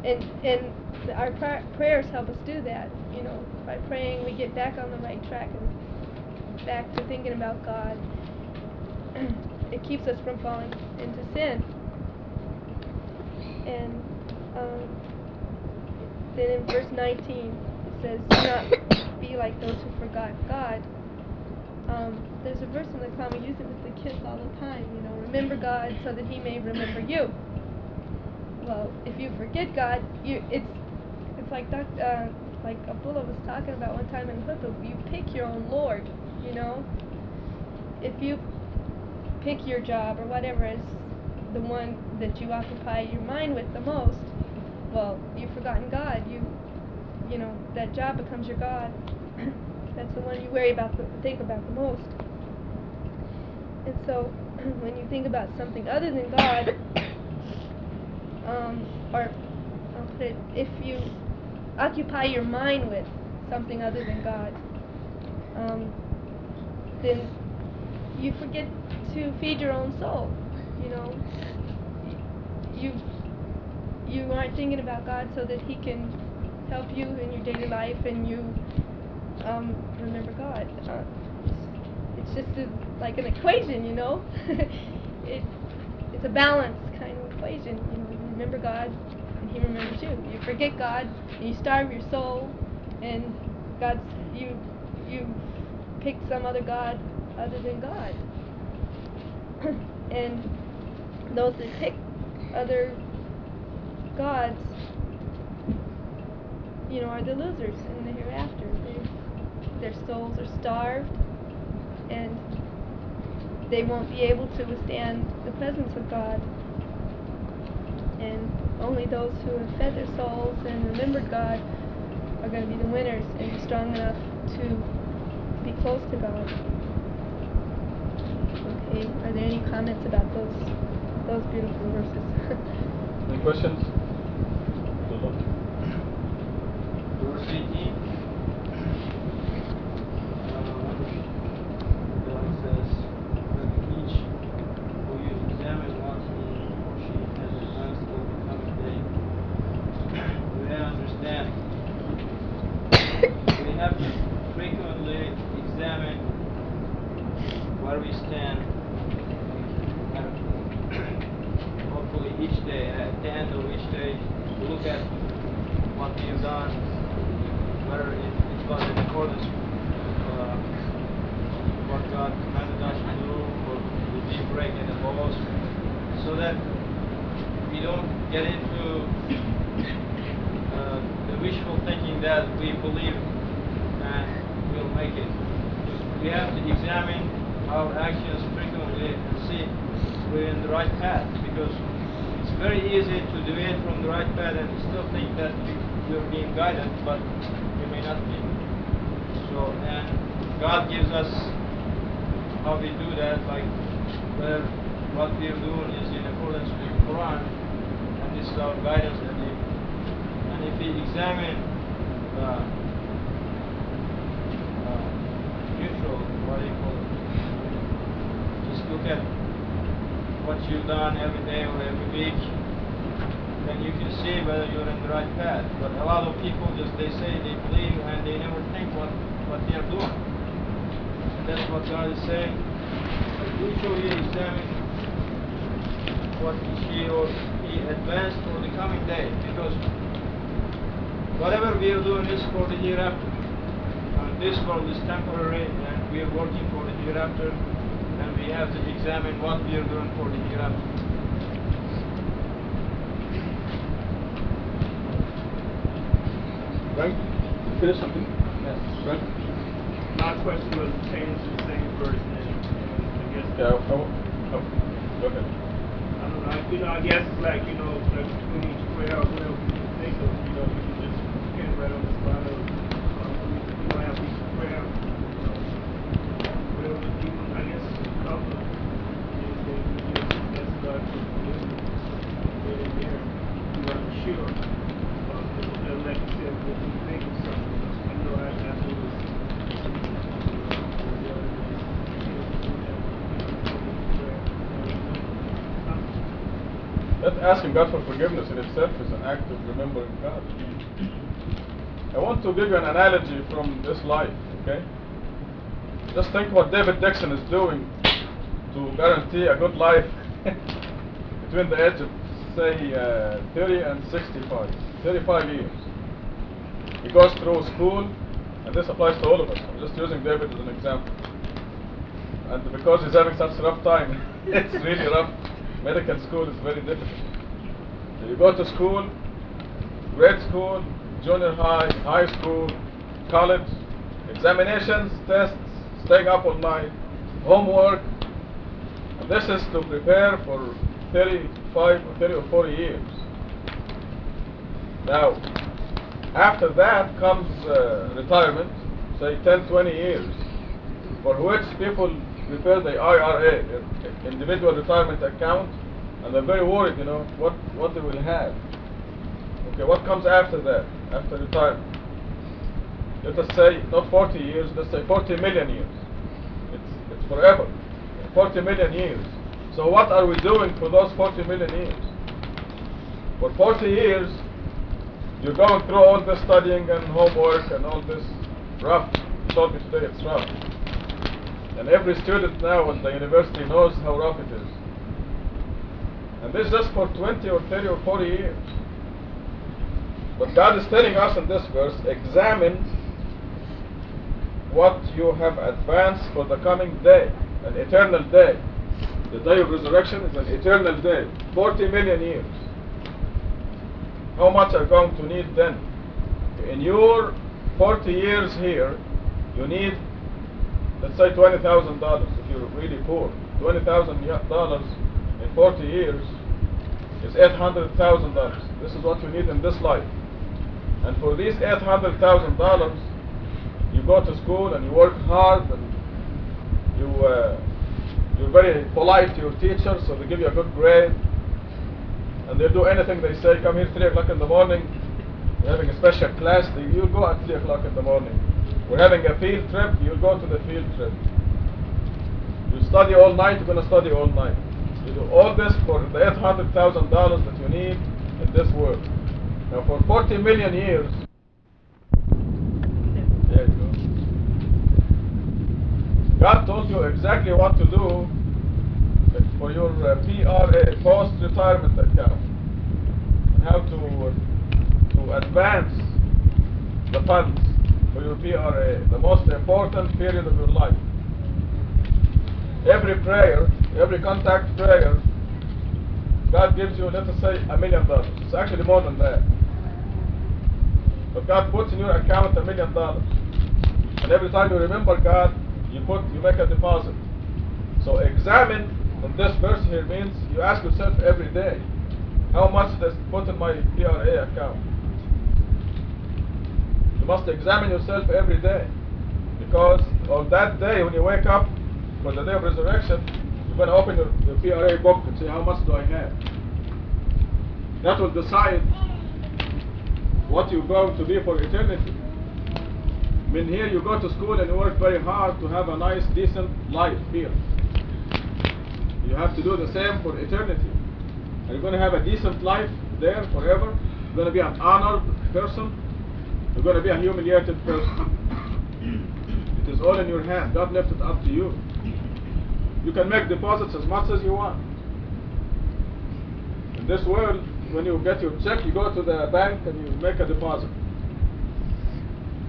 And and our pra- prayers help us do that, you know, by praying we get back on the right track and back to thinking about God. [CLEARS THROAT] it keeps us from falling into sin. And um, then in verse 19 it says, "Do not [COUGHS] be like those who forgot God." Um, there's a verse in the Quran we use it with the kids all the time. You know, remember God so that He may remember you. Well, if you forget God, you it's it's like doc, uh, like Abdullah was talking about one time in Hutub. You pick your own Lord. You know, if you pick your job or whatever as the one that you occupy your mind with the most, well, you've forgotten God. You, you know, that job becomes your God. [CLEARS THROAT] That's the one you worry about, the, think about the most. And so, [CLEARS THROAT] when you think about something other than God, [COUGHS] um, or I'll put it, if you occupy your mind with something other than God, um, then you forget to feed your own soul. You know, you you aren't thinking about God so that He can help you in your daily life, and you um, remember God. Uh, it's, just a, like an equation, you know. [LAUGHS] it it's a balance kind of equation. You remember God, and He remembers you. You forget God, and you starve your soul, and God's you you pick some other God other than God. [CLEARS THROAT] and those that pick other gods, you know, are the losers in the hereafter. They, their souls are starved, and they won't be able to withstand the presence of God. And only those who have fed their souls and remembered God are going to be the winners and be strong enough to be close to God. Okay, are there any comments about those those beautiful verses? Any questions? Abdullah? Verse 18. Uh, God says, Let each of you examine what he or she has advanced for the coming day. We understand. We have to frequently examine where we stand. And hopefully each day, at the end of each day, we look at what we have done, whether it, it was in accordance with uh, what God commanded us to do, or did we break any laws, so that we don't get into uh, the wishful thinking that we believe and we'll make it. We have to examine our actions frequently and see if we're in the right path because it's very easy to deviate from the right path and still think that we- we're being guided, but we may not be. So, and God gives us how we do that, like where what we're doing is in accordance with the Quran, and this is our guidance. And if, and if we examine uh, uh, neutral, what do you call it? Just look at what you've done every day or every week, then you can see whether you're in the right path. But a lot of people just they say they believe and they never think what, what they are doing. And that's what God is saying. Each of you examine what she or he advanced for the coming day because whatever we are doing is for the hereafter. And this world is temporary and we are working for the hereafter and we have to examine what we are doing for the hereafter. Right? You Finish something? Yes. Frank? My question was pertaining to the same verse, and, and I guess Yeah, I, I, I, oh, go ahead. I don't know. I, you know, I guess it's like you know, like when each prayer or whatever we can think of, you know, you can just pin right on the spot of, um, we, we don't have each prayer. You know, whatever we do, I guess cover anything we just ask God to forgive us. Right in there, we are sure. Um, and like you said, when we think of something, I know I, I know this. That asking God for forgiveness in itself is an act of remembering God. I want to give you an analogy from this life, okay? Just think what David Dixon is doing to guarantee a good life [LAUGHS] between the age of, say, uh, 30 and 65, 35 years. He goes through school, and this applies to all of us. I'm just using David as an example. And because he's having such a rough time, [LAUGHS] it's really rough. Medical school is very difficult. You go to school, grade school, junior high, high school, college, examinations, tests, staying up all night, homework. And this is to prepare for 35 or 30 or 40 years. Now, after that comes uh, retirement, say 10, 20 years, for which people prepare the IRA, uh, individual retirement account, and they're very worried, you know, what, what they will have. Okay, what comes after that, after retirement? Let us say, not 40 years, let's say 40 million years. It's, it's forever. 40 million years. So what are we doing for those 40 million years? For 40 years, you're going through all this studying and homework and all this rough. You told me today it's rough. And every student now at the university knows how rough it is. And this is just for 20 or 30 or 40 years. But God is telling us in this verse, examine what you have advanced for the coming day, an eternal day. The day of resurrection is an eternal day, 40 million years. How much are you going to need then? In your 40 years here, you need, let's say, $20,000 if you're really poor. $20,000 in 40 years is $800,000. This is what you need in this life. And for these $800,000, you go to school and you work hard and you, uh, you're very polite to your teachers, so they give you a good grade. And they'll do anything they say. Come here 3 o'clock in the morning. We're having a special class. they- You'll go at 3 o'clock in the morning. We're having a field trip. You'll go to the field trip. You study all night. You're going to study all night. You do all this for the $800,000 that you need in this world. Now, for 40 million years, there you go. God told you exactly what to do for your uh, PRA, post-retirement account, and how to to advance the funds for your PRA, the most important period of your life. Every prayer, every contact prayer, God gives you, let us say, a million dollars. It's actually more than that. But God puts in your account a million dollars. And every time you remember God, you put you make a deposit. So examine and this verse here means you ask yourself every day, how much does put in my PRA account? You must examine yourself every day. Because on that day when you wake up for the day of resurrection, you better open your, your PRA book and say, how much do I have? That will decide what you're going to be for eternity. I mean, here you go to school and you work very hard to have a nice, decent life here. You have to do the same for eternity. Are you going to have a decent life there forever? You're going to be an honored person? You're going to be a humiliated person? Is all in your hand. God left it up to you. You can make deposits as much as you want. In this world, when you get your check, you go to the bank and you make a deposit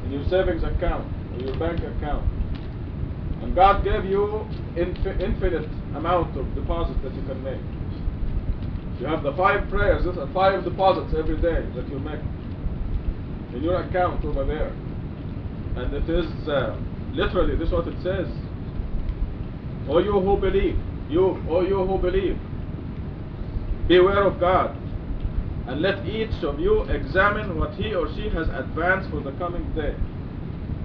in your savings account or your bank account. And God gave you infi- infinite amount of deposits that you can make. You have the five prayers, these are five deposits every day that you make in your account over there. And it is uh, literally, this is what it says. O you who believe, you, O you who believe, beware of God, and let each of you examine what he or she has advanced for the coming day.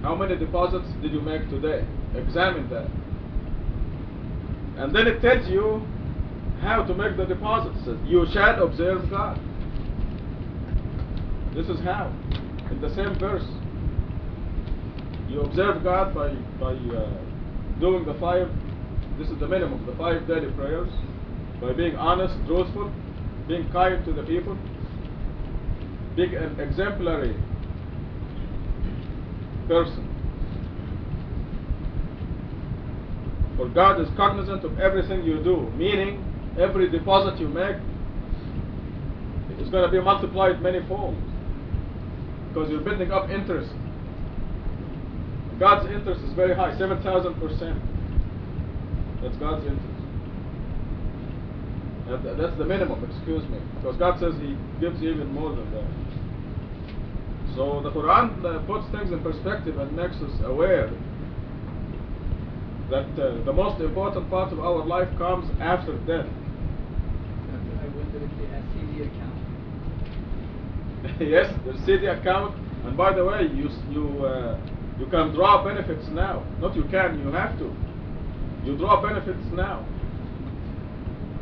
How many deposits did you make today? Examine that. And then it tells you how to make the deposits. You shall observe God. This is how. In the same verse. You observe God by, by uh, doing the five, this is the minimum, the five daily prayers, by being honest, truthful, being kind to the people, being an exemplary person. For God is cognizant of everything you do, meaning every deposit you make is going to be multiplied many fold because you're building up interest. God's interest is very high, 7,000%. That's God's interest. That- That's the minimum, excuse me. Because God says He gives even more than that. So the Quran uh, puts things in perspective and makes us aware that uh, the most important part of our life comes after death. I wonder if they have CD account. [LAUGHS] yes, the CD account. And by the way, you you uh, you can draw benefits now. Not you can, you have to. You draw benefits now.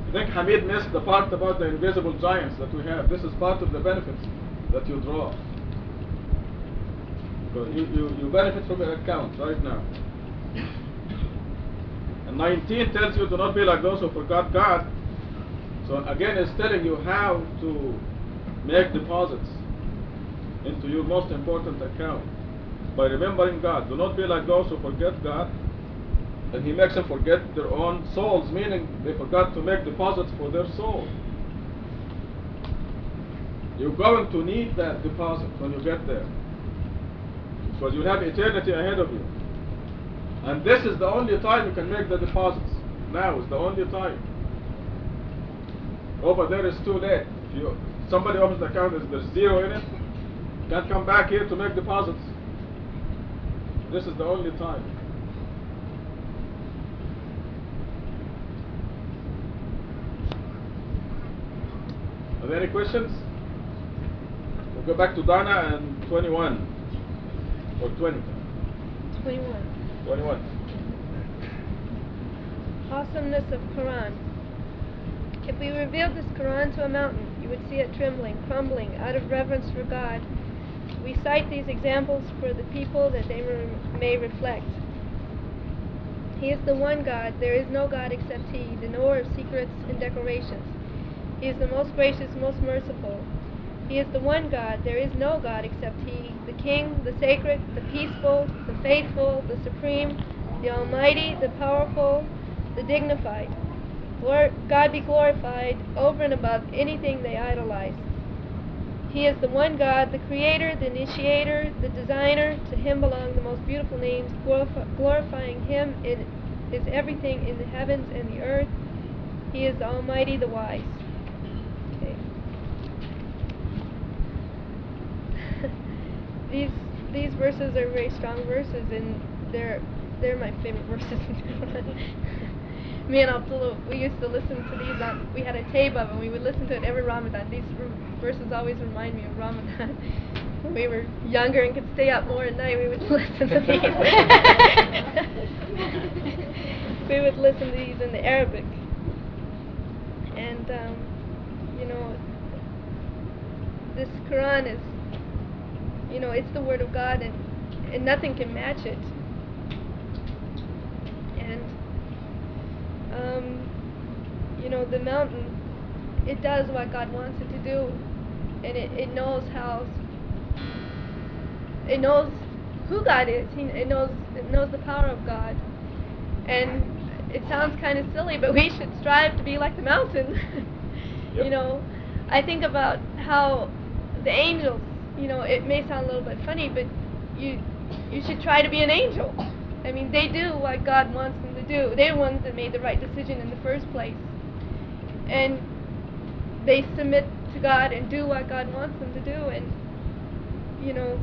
I think Hamid missed the part about the invisible giants that we have. This is part of the benefits that you draw. You, you, you benefit from your account right now. And 19 tells you to not be like those who forgot God. So again, it's telling you how to make deposits into your most important account by remembering God. Do not be like those who forget God, and He makes them forget their own souls, meaning they forgot to make deposits for their soul. You're going to need that deposit when you get there, because you have eternity ahead of you. And this is the only time you can make the deposits. Now is the only time. Over there is too late. If you somebody opens the account, there's, there's zero in it. Can't come back here to make deposits. This is the only time. Are there any questions? We'll go back to Dana and 21 or 20. 21. 21. Awesomeness of Quran. If we revealed this Quran to a mountain, you would see it trembling, crumbling, out of reverence for God. We cite these examples for the people that they re- may reflect. He is the one God, there is no God except He, the knower of secrets and decorations. He is the most gracious, most merciful. He is the one God, there is no God except He, the King, the sacred, the peaceful, the faithful, the supreme, the almighty, the powerful, the dignified. Lord, God be glorified over and above anything they idolize. He is the one God, the creator, the initiator, the designer. To him belong the most beautiful names. Glorif- glorifying him in, is everything in the heavens and the earth. He is the Almighty, the wise. Okay. [LAUGHS] these these verses are very strong verses, and they're they're my favorite verses in the Quran. Me and Abdullah, we used to listen to these on. We had a tape of them. We would listen to it every Ramadan. These r- verses always remind me of Ramadan. [LAUGHS] when we were younger and could stay up more at night, we would [LAUGHS] listen to these. [LAUGHS] we would listen to these in the Arabic, and um, you know, this Quran is, you know, it's the Word of God, and and nothing can match it. And um, you know, the mountain, it does what God wants it to do, and it, it knows how. It knows who God is. He, it knows it knows the power of God, and it sounds kind of silly, but we should strive to be like the mountain. [LAUGHS] Yep. You know, I think about how the angels. You know, it may sound a little bit funny, but you you should try to be an angel. I mean, they do what God wants them do. They're the ones that made the right decision in the first place. And they submit to God and do what God wants them to do. And, you know,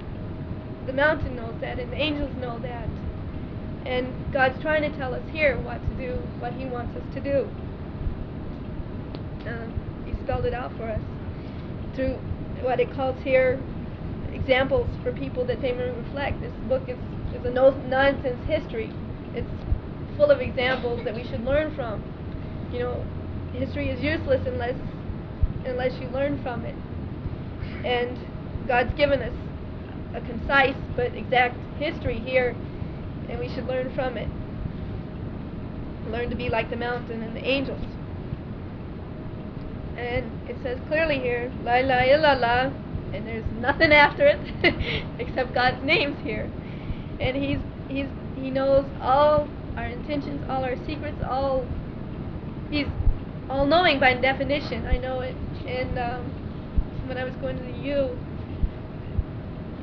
the mountain knows that, and the angels know that. And God's trying to tell us here what to do, what He wants us to do. Um, he spelled it out for us through what it calls here examples for people that they may reflect. This book is, is a no nonsense history. It's full of examples that we should learn from. You know, history is useless unless unless you learn from it. And God's given us a concise but exact history here, and we should learn from it. Learn to be like the mountain and the angels. And it says clearly here, La ilaha illallah, and there's nothing after it [LAUGHS] except God's names here. And he's he's he knows all our intentions, all our secrets, all he's all knowing by definition. I know it. And um, when I was going to the U,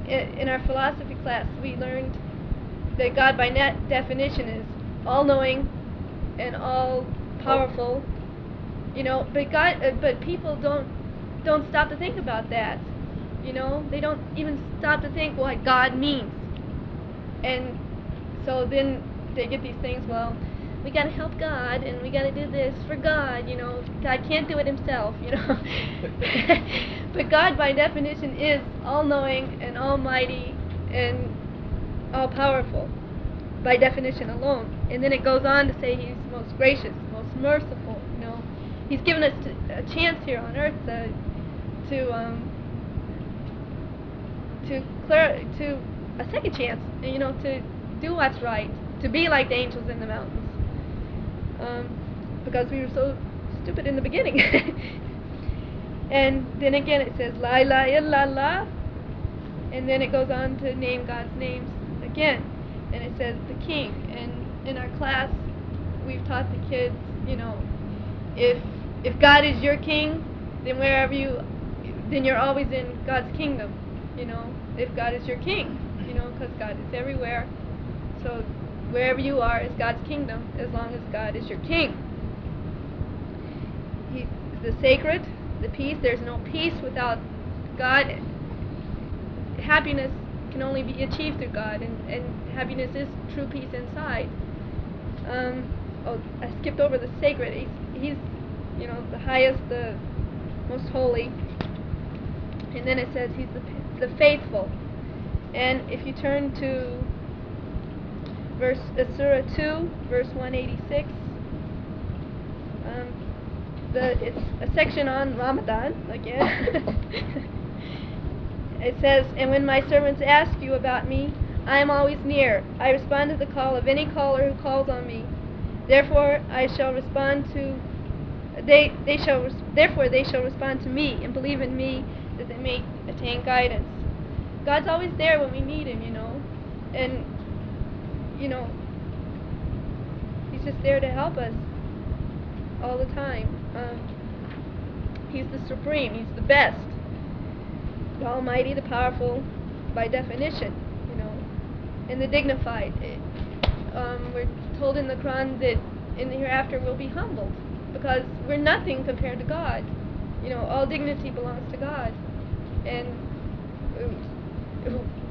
in, our philosophy class, we learned that God by net definition is all knowing and all powerful. You know, but God, uh, but people don't don't stop to think about that. You know, they don't even stop to think what God means. And so then they get these things. Well, we got to help God, and we got to do this for God. You know, God can't do it Himself. You know, [LAUGHS] but God by definition is all-knowing and almighty and all-powerful by definition alone. And then it goes on to say He's most gracious, most merciful. You know, He's given us a chance here on earth to to um, to clear to a second chance. You know, to do what's right, to be like the angels in the mountains. Um, because we were so stupid in the beginning. [LAUGHS] and then again it says La ilaha illallah, and then it goes on to name God's names again, and it says the King. And in our class, we've taught the kids, you know, if if God is your King, then wherever you, then you're always in God's kingdom. You know, if God is your King, you know, because God is everywhere. So wherever you are is God's kingdom as long as God is your king. He, the sacred, the peace, there's no peace without God. Happiness can only be achieved through God, and, and happiness is true peace inside. Um, oh, I skipped over the sacred. He's, he's, you know, the highest, the most holy. And then it says he's the, the faithful. And if you turn to verse uh, Surah 2, verse 186, um, the it's a section on Ramadan again. [LAUGHS] it says, "And when my servants ask you about me, I am always near. I respond to the call of any caller who calls on me. Therefore, I shall respond to they they shall therefore they shall respond to me and believe in me that they may attain guidance. God's always there when we need Him, you know, and you know He's just there to help us all the time. Um, he's the supreme. He's the best, the Almighty, the powerful, by definition, you know, and the dignified. It- um, we're told in the Quran that in the hereafter we'll be humbled because we're nothing compared to God. You know, all dignity belongs to God, and uh,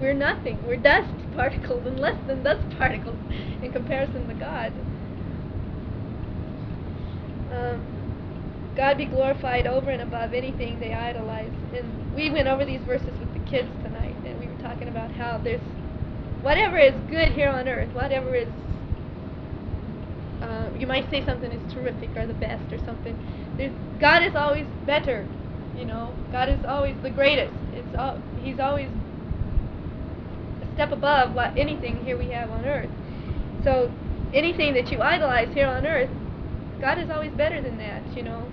we're nothing. We're dust [LAUGHS] particles and less than dust particles in comparison to God. Um, God be glorified over and above anything they idolize. And we went over these verses with the kids tonight, and we were talking about how there's whatever is good here on earth, whatever is uh, you might say something is terrific or the best or something. There's, God is always better, you know. God is always the greatest. It's all, He's always step above what anything here we have on earth. So anything that you idolize here on earth, God is always better than that, you know.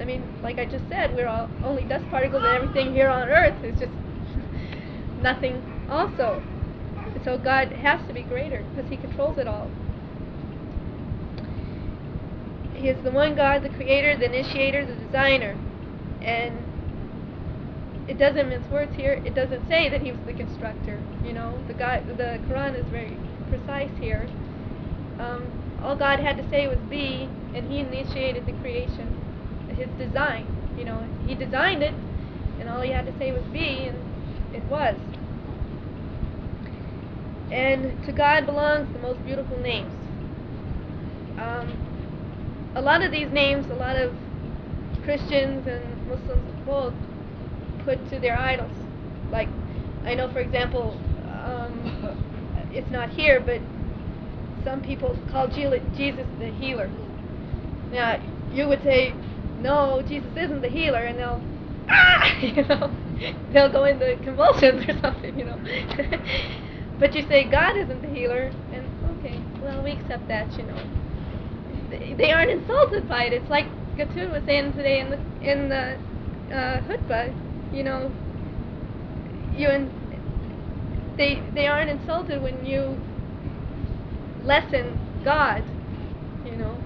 I mean, like I just said, we're all only dust particles, and everything here on earth is just [LAUGHS] nothing. Also, so God has to be greater because He controls it all. He is the one God, the creator, the initiator, the designer. And it doesn't mince words here. It doesn't say that he was the constructor. You know, the God, the Quran is very precise here. Um, all God had to say was be, and He initiated the creation, His design. You know, He designed it, and all He had to say was be, and it was. And to God belongs the most beautiful names. Um, a lot of these names, a lot of Christians and Muslims both put to their idols. Like, I know, for example, um, [LAUGHS] it's not here, but some people call Jesus the healer. Now, you would say, no, Jesus isn't the healer, and they'll, [LAUGHS] ah, [LAUGHS] you know, they'll go into convulsions or something, you know. but you say God isn't the healer, and okay, well, we accept that, you know they- they aren't insulted by it. It's like Gatun was saying today in the in the uh, hutbah, you know, you and they they aren't insulted when you lessen God, you know,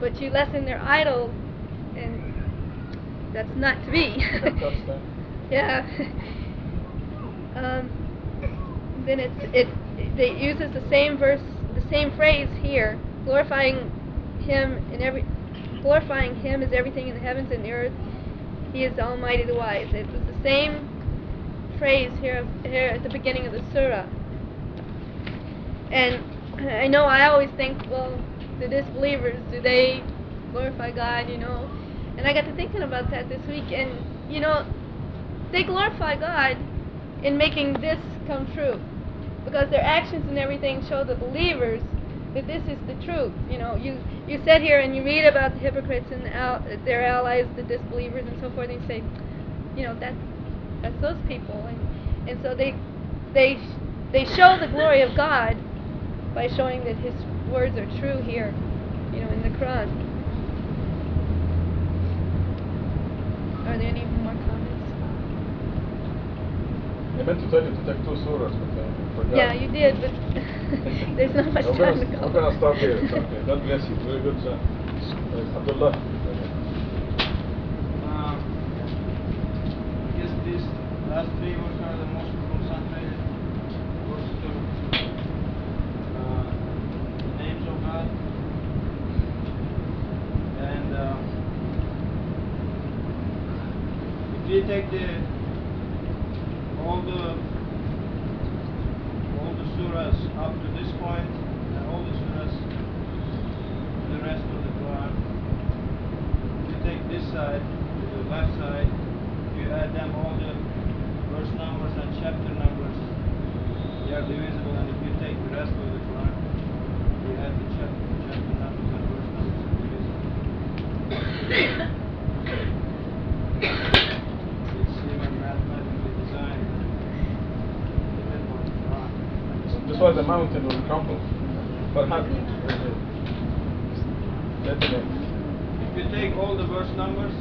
but you lessen their idol, and that's not to be. [LAUGHS] Yeah. um, then it's it, it uses the same verse, the same phrase here, glorifying him in every glorifying him as everything in the heavens and the earth. He is the Almighty, the Wise. It was same phrase here here at the beginning of the surah. And I know I always think, well, the disbelievers, do they glorify God? You know, and I got to thinking about that this week, and you know, they glorify God in making this come true because their actions and everything show the believers that this is the truth. You know, you you sit here and you read about the hypocrites and al- their allies, the disbelievers, and so forth, and you say, you know, that that's those people, and and so they they they show the glory of God by showing that His words are true here, you know, in the Quran. Are there any more comments? I meant to tell you to take two surahs, but I forgot. Yeah, you did, but [LAUGHS] there's not much I'm time gonna, to go. I'm gonna stop here. It's okay. God bless you. Very good, sir. Uh, Abdullah. last three words are the most concentrated words to uh, the names of God. And uh, if you take the all the all the surahs up to this point and all the surahs the rest of the Quran if you take this side to the left side you add them all the verse numbers and chapter numbers, they are divisible and if you take the rest of the Quran, you have the chapter, chapter numbers and verse numbers and divisible. [COUGHS] It's even mathematically designed. Depend on the Quran. This was the mountain will crumble. But how? Let me know. If you take all the verse numbers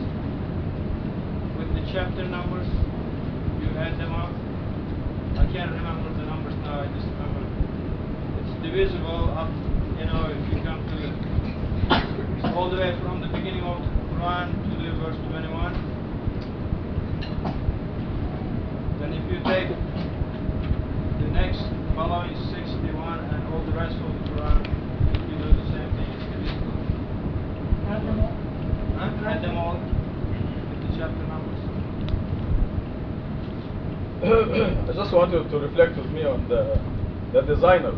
with the chapter numbers, add them up. I can't remember the numbers now, I just remember it's divisible up, you know, if you come to the, [COUGHS] all the way from the beginning of the Quran to the verse 21. Then if you take the next following 61 and all the rest of the Quran, you do the same thing, it's divisible. Add them all. Huh? Add them all with the chapter numbers. [COUGHS] I just want you to reflect with me on the, the designer.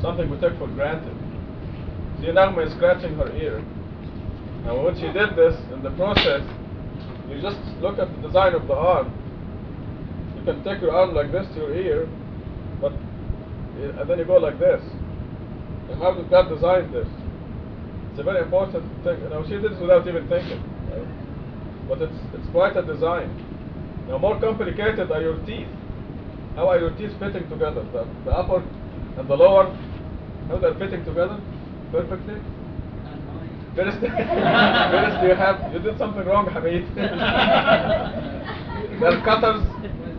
Something we take for granted. See, Nagma is scratching her ear. And when she did this, in the process, you just look at the design of the arm. You can take your arm like this to your ear, but eh, and then you go like this. And how did God design this? It's a very important thing. Know, she did this without even thinking. right? But it's it's quite a design. Now, more complicated are your teeth. How are your teeth fitting together? The, the upper and the lower, how they're fitting together perfectly? First, [LAUGHS] first you have, you did something wrong, Hamid. [LAUGHS] there are cutters,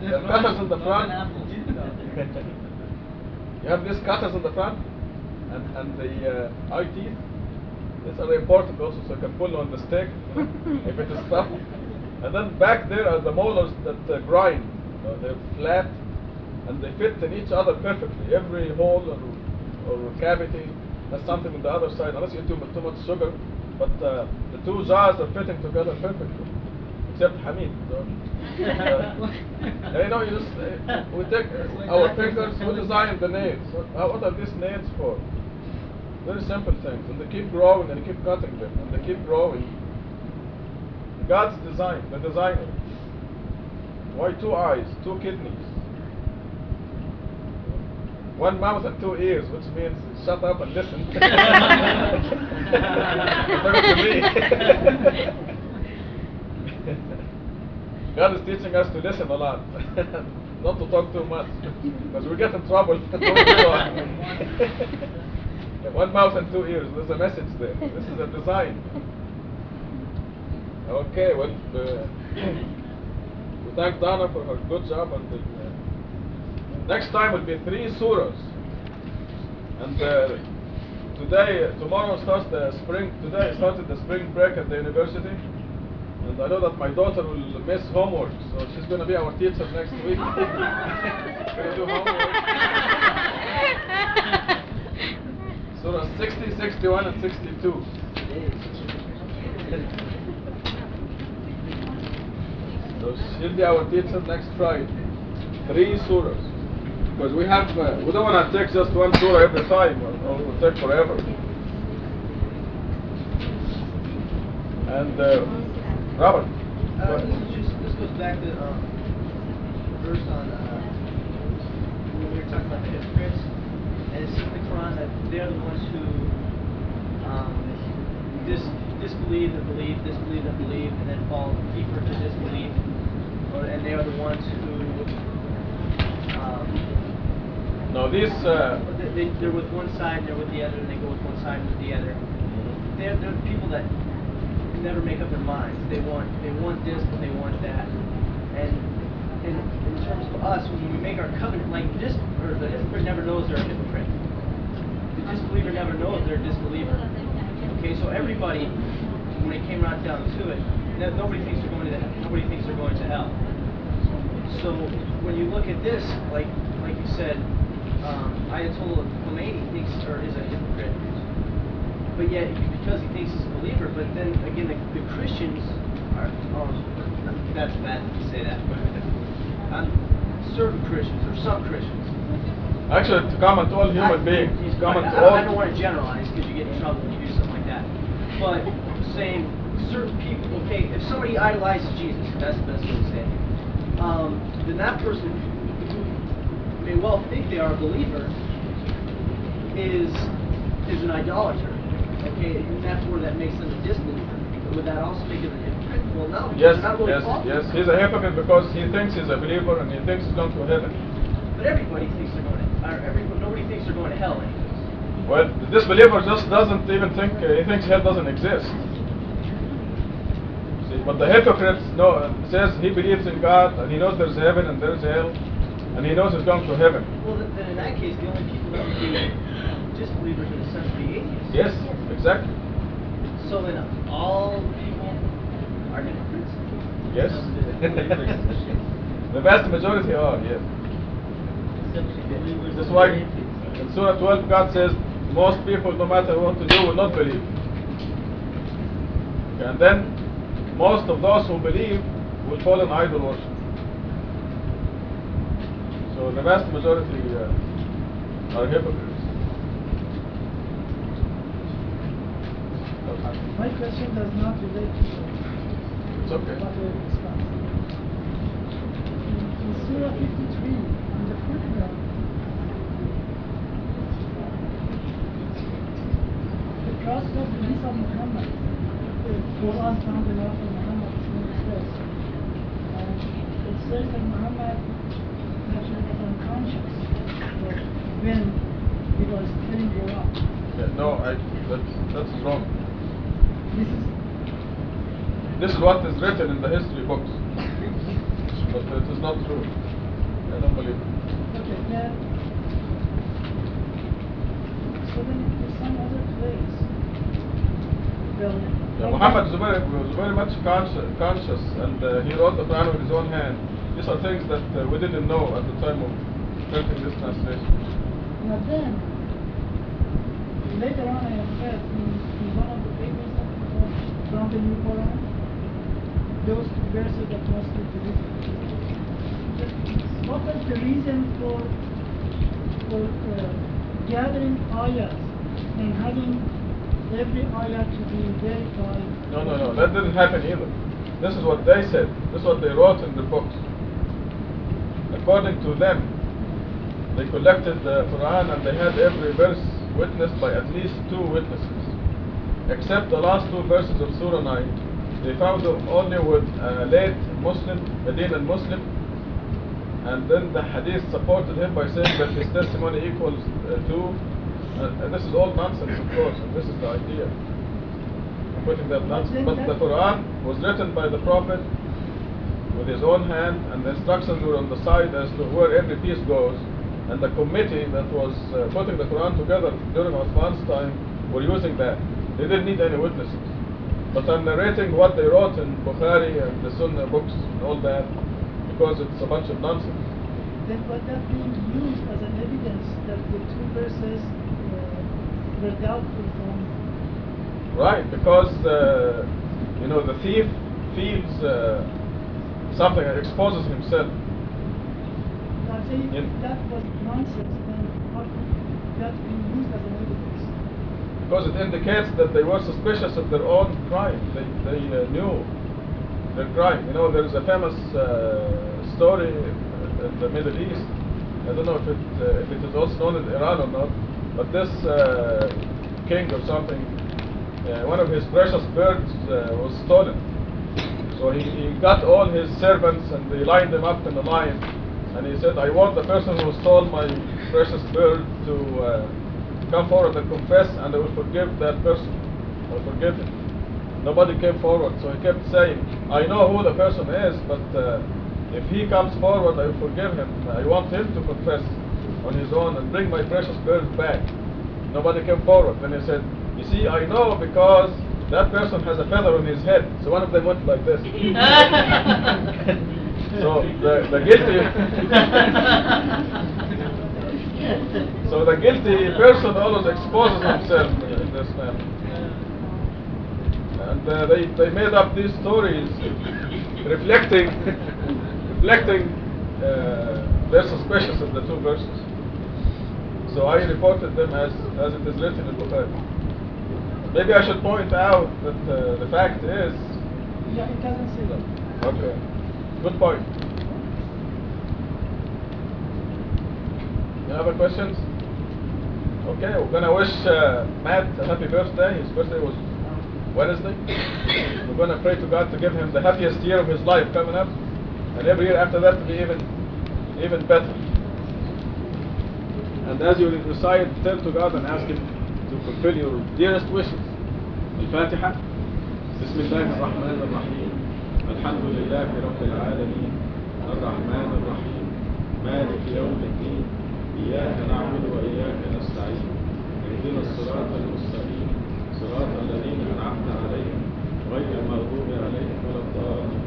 there are cutters in the front. you have these cutters in the front and, and the uh, eye teeth. These are important also, so you can pull on the stick [LAUGHS] if it is tough. And then back there are the molars that uh, grind. You know, they're flat and they fit in each other perfectly. Every hole or, or cavity has something on the other side, unless you eat too, too much sugar. But uh, the two jaws are fitting together perfectly, except Hamid. So, [LAUGHS] uh, you know, you just, uh, we take uh, our fingers, we design the nails. What, uh, what are these nails for? Very simple things, and they keep growing and they keep cutting them, and they keep growing. God's design, the designer. Why two eyes, two kidneys, one mouth and two ears, which means shut up and listen. [LAUGHS] Refer to me. God is teaching us to listen a lot, [LAUGHS] not to talk too much, because we get in trouble. [LAUGHS] One mouth and two ears. There's a message there. This is a design. Okay, well, uh, [COUGHS] we thank Donna for her good job on the. Uh, next time will be three surahs, and uh, today, tomorrow starts the spring. Today started the spring break at the university, and I know that my daughter will miss homework, so she's going to be our teacher next week. [LAUGHS] [LAUGHS] going to do homework. [LAUGHS] Surah 60, 61, and 62. So she'll be our teacher next Friday. Three surahs. Because we have, uh, we don't want to take just one surah every time, or, or it will take forever. And, uh, Robert. Uh, this is just, this goes back to, um, the verse on, uh, when we were talking about the hypocrites, and it says in the Quran that they're the ones who, um, dis, disbelieve and believe, disbelieve and believe, and then fall deeper to disbelief, and they are the ones who, um, Now these, uh, they, they- they're with one side, they're with the other, and they go with one side and with the other. They're, they're the people that never make up their minds. They want they want this and they want that. And in, in terms of us, when we make our covenant, like this, or the hypocrite never knows they're a hypocrite. The disbeliever never knows they're a disbeliever. Okay, so everybody, when it came right down to it, nobody thinks they're going to nobody thinks they're going to hell. So when you look at this, like like you said, um, Ayatollah Khomeini thinks or is a hypocrite, but yet because he thinks he's a believer. But then again, the, the Christians are um, that's bad to say that. On certain Christians or some Christians. Actually, to all human I- beings. I, I. I don't want to generalize because you get in trouble when you do something like that. But saying certain people, okay, if somebody idolizes Jesus, that's the best way to say it, um, then that person who may well think they are a believer is is an idolater. Okay, and therefore that makes them a disbeliever. But would that also make them a hypocrite? Well, no. Yes, really yes, yes. He's a hypocrite because he thinks he's a believer and he thinks he's going to heaven. But everybody thinks they're going to, or everyone, nobody thinks they're going to hell. Well, the disbeliever just doesn't even think, uh, he thinks hell doesn't exist. See, but the hypocrite says he believes in God and he knows there's heaven and there's hell and he knows he's going to heaven. Well, then in that case, the only people that would be disbelievers in a sense would be atheists. Yes, exactly. So then all people are hypocrites? Yes. [LAUGHS] the vast majority are, yes. That's why in Surah 12 God says most people no matter what to do will not believe. And then most of those who believe will fall in idol worship. So the vast majority uh, are hypocrites. My question does not relate to It's okay. what we. In in Surah 53, in the footnote, trust of the Isa Muhammad, the Quran founded after Muhammad says, and it says that Muhammad was unconscious when he was telling Quran. Yeah, no, I, that, that's wrong. This is This is what is written in the history books. But it is not true. I don't believe it. Okay, then, so then in some other place. Yeah, Muhammad was very, was very much conscious, conscious and uh, he wrote the Quran with his own hand. These are things that uh, we didn't know at the time of printing this translation. Now then, later on I have read in, in one of the papers that we got from the New Quran, those two verses that must be deleted. What was the reason for, for uh, gathering ayahs and having every to be verified? No, no, no, that didn't happen either. This is what they said. This is what they wrote in the books. According to them, they collected the Quran and they had every verse witnessed by at least two witnesses. Except the last two verses of Surah 9, they found them only with a late Muslim, Medinan Muslim, and then the hadith supported him by saying that his testimony equals uh, two. Uh, and this is all nonsense, of course, and this is the idea. I'm putting that nonsense. But the Quran was written by the Prophet with his own hand, and the instructions were on the side as to where every piece goes. And the committee that was uh, putting the Quran together during Osman's time were using that. They didn't need any witnesses. But I'm narrating what they wrote in Bukhari and the Sunnah books and all that because it's a bunch of nonsense. Then would that being used as an evidence that the two verses were doubtful from Right, because uh, you know the thief feels uh, something and exposes himself. I'm saying In- if that was nonsense, then how could that be used as an evidence? Because it indicates that they were suspicious of their own crime. They, they uh, knew their crime. You know, there's a famous uh, story in the Middle East. I don't know if it, uh, if it is also known in Iran or not, but this uh, king or something, uh, one of his precious birds uh, was stolen. So he, he got all his servants and they lined them up in a line. And he said, I want the person who stole my precious bird to uh, come forward and confess, and I will forgive that person. I will forgive him. Nobody came forward, so he kept saying, I know who the person is, but uh, if he comes forward, I will forgive him. I want him to confess on his own and bring my precious bird back. Nobody came forward. Then he said, You see, I know because that person has a feather on his head. So one of them went like this. [LAUGHS] so the, the guilty. so the guilty person always exposes himself in this manner. And uh, they, they made up these stories reflecting [LAUGHS] reflecting uh, their suspicions of the two verses. So I reported them as as it is written in Bukhari. Maybe I should point out that uh, the fact is. Yeah, it doesn't say that. Okay. Good point. Any other questions? Okay, we're gonna wish uh, Matt a happy birthday. His birthday was Wednesday. We're gonna pray to God to give him the happiest year of his life coming up, and every year after that to be even, even better. And as you recite, turn to God and ask Him to fulfill your dearest wishes. الفاتحة. بسم الله الرحمن الرحيم. الحمد لله رب العالمين. الرحمن الرحيم. مالك يوم الدين. إياك نعبد وإياك نستعين. اهدنا الصراط المستقيم. صراط الذين أنعمت عليهم. غير المغضوب عليهم ولا الضالين.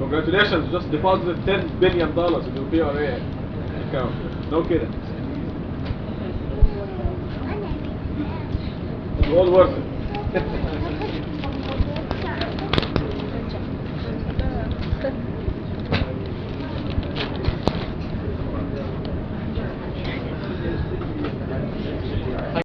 Congratulations, just deposited 10 billion dollars in your PRA account. No kidding. Worth it.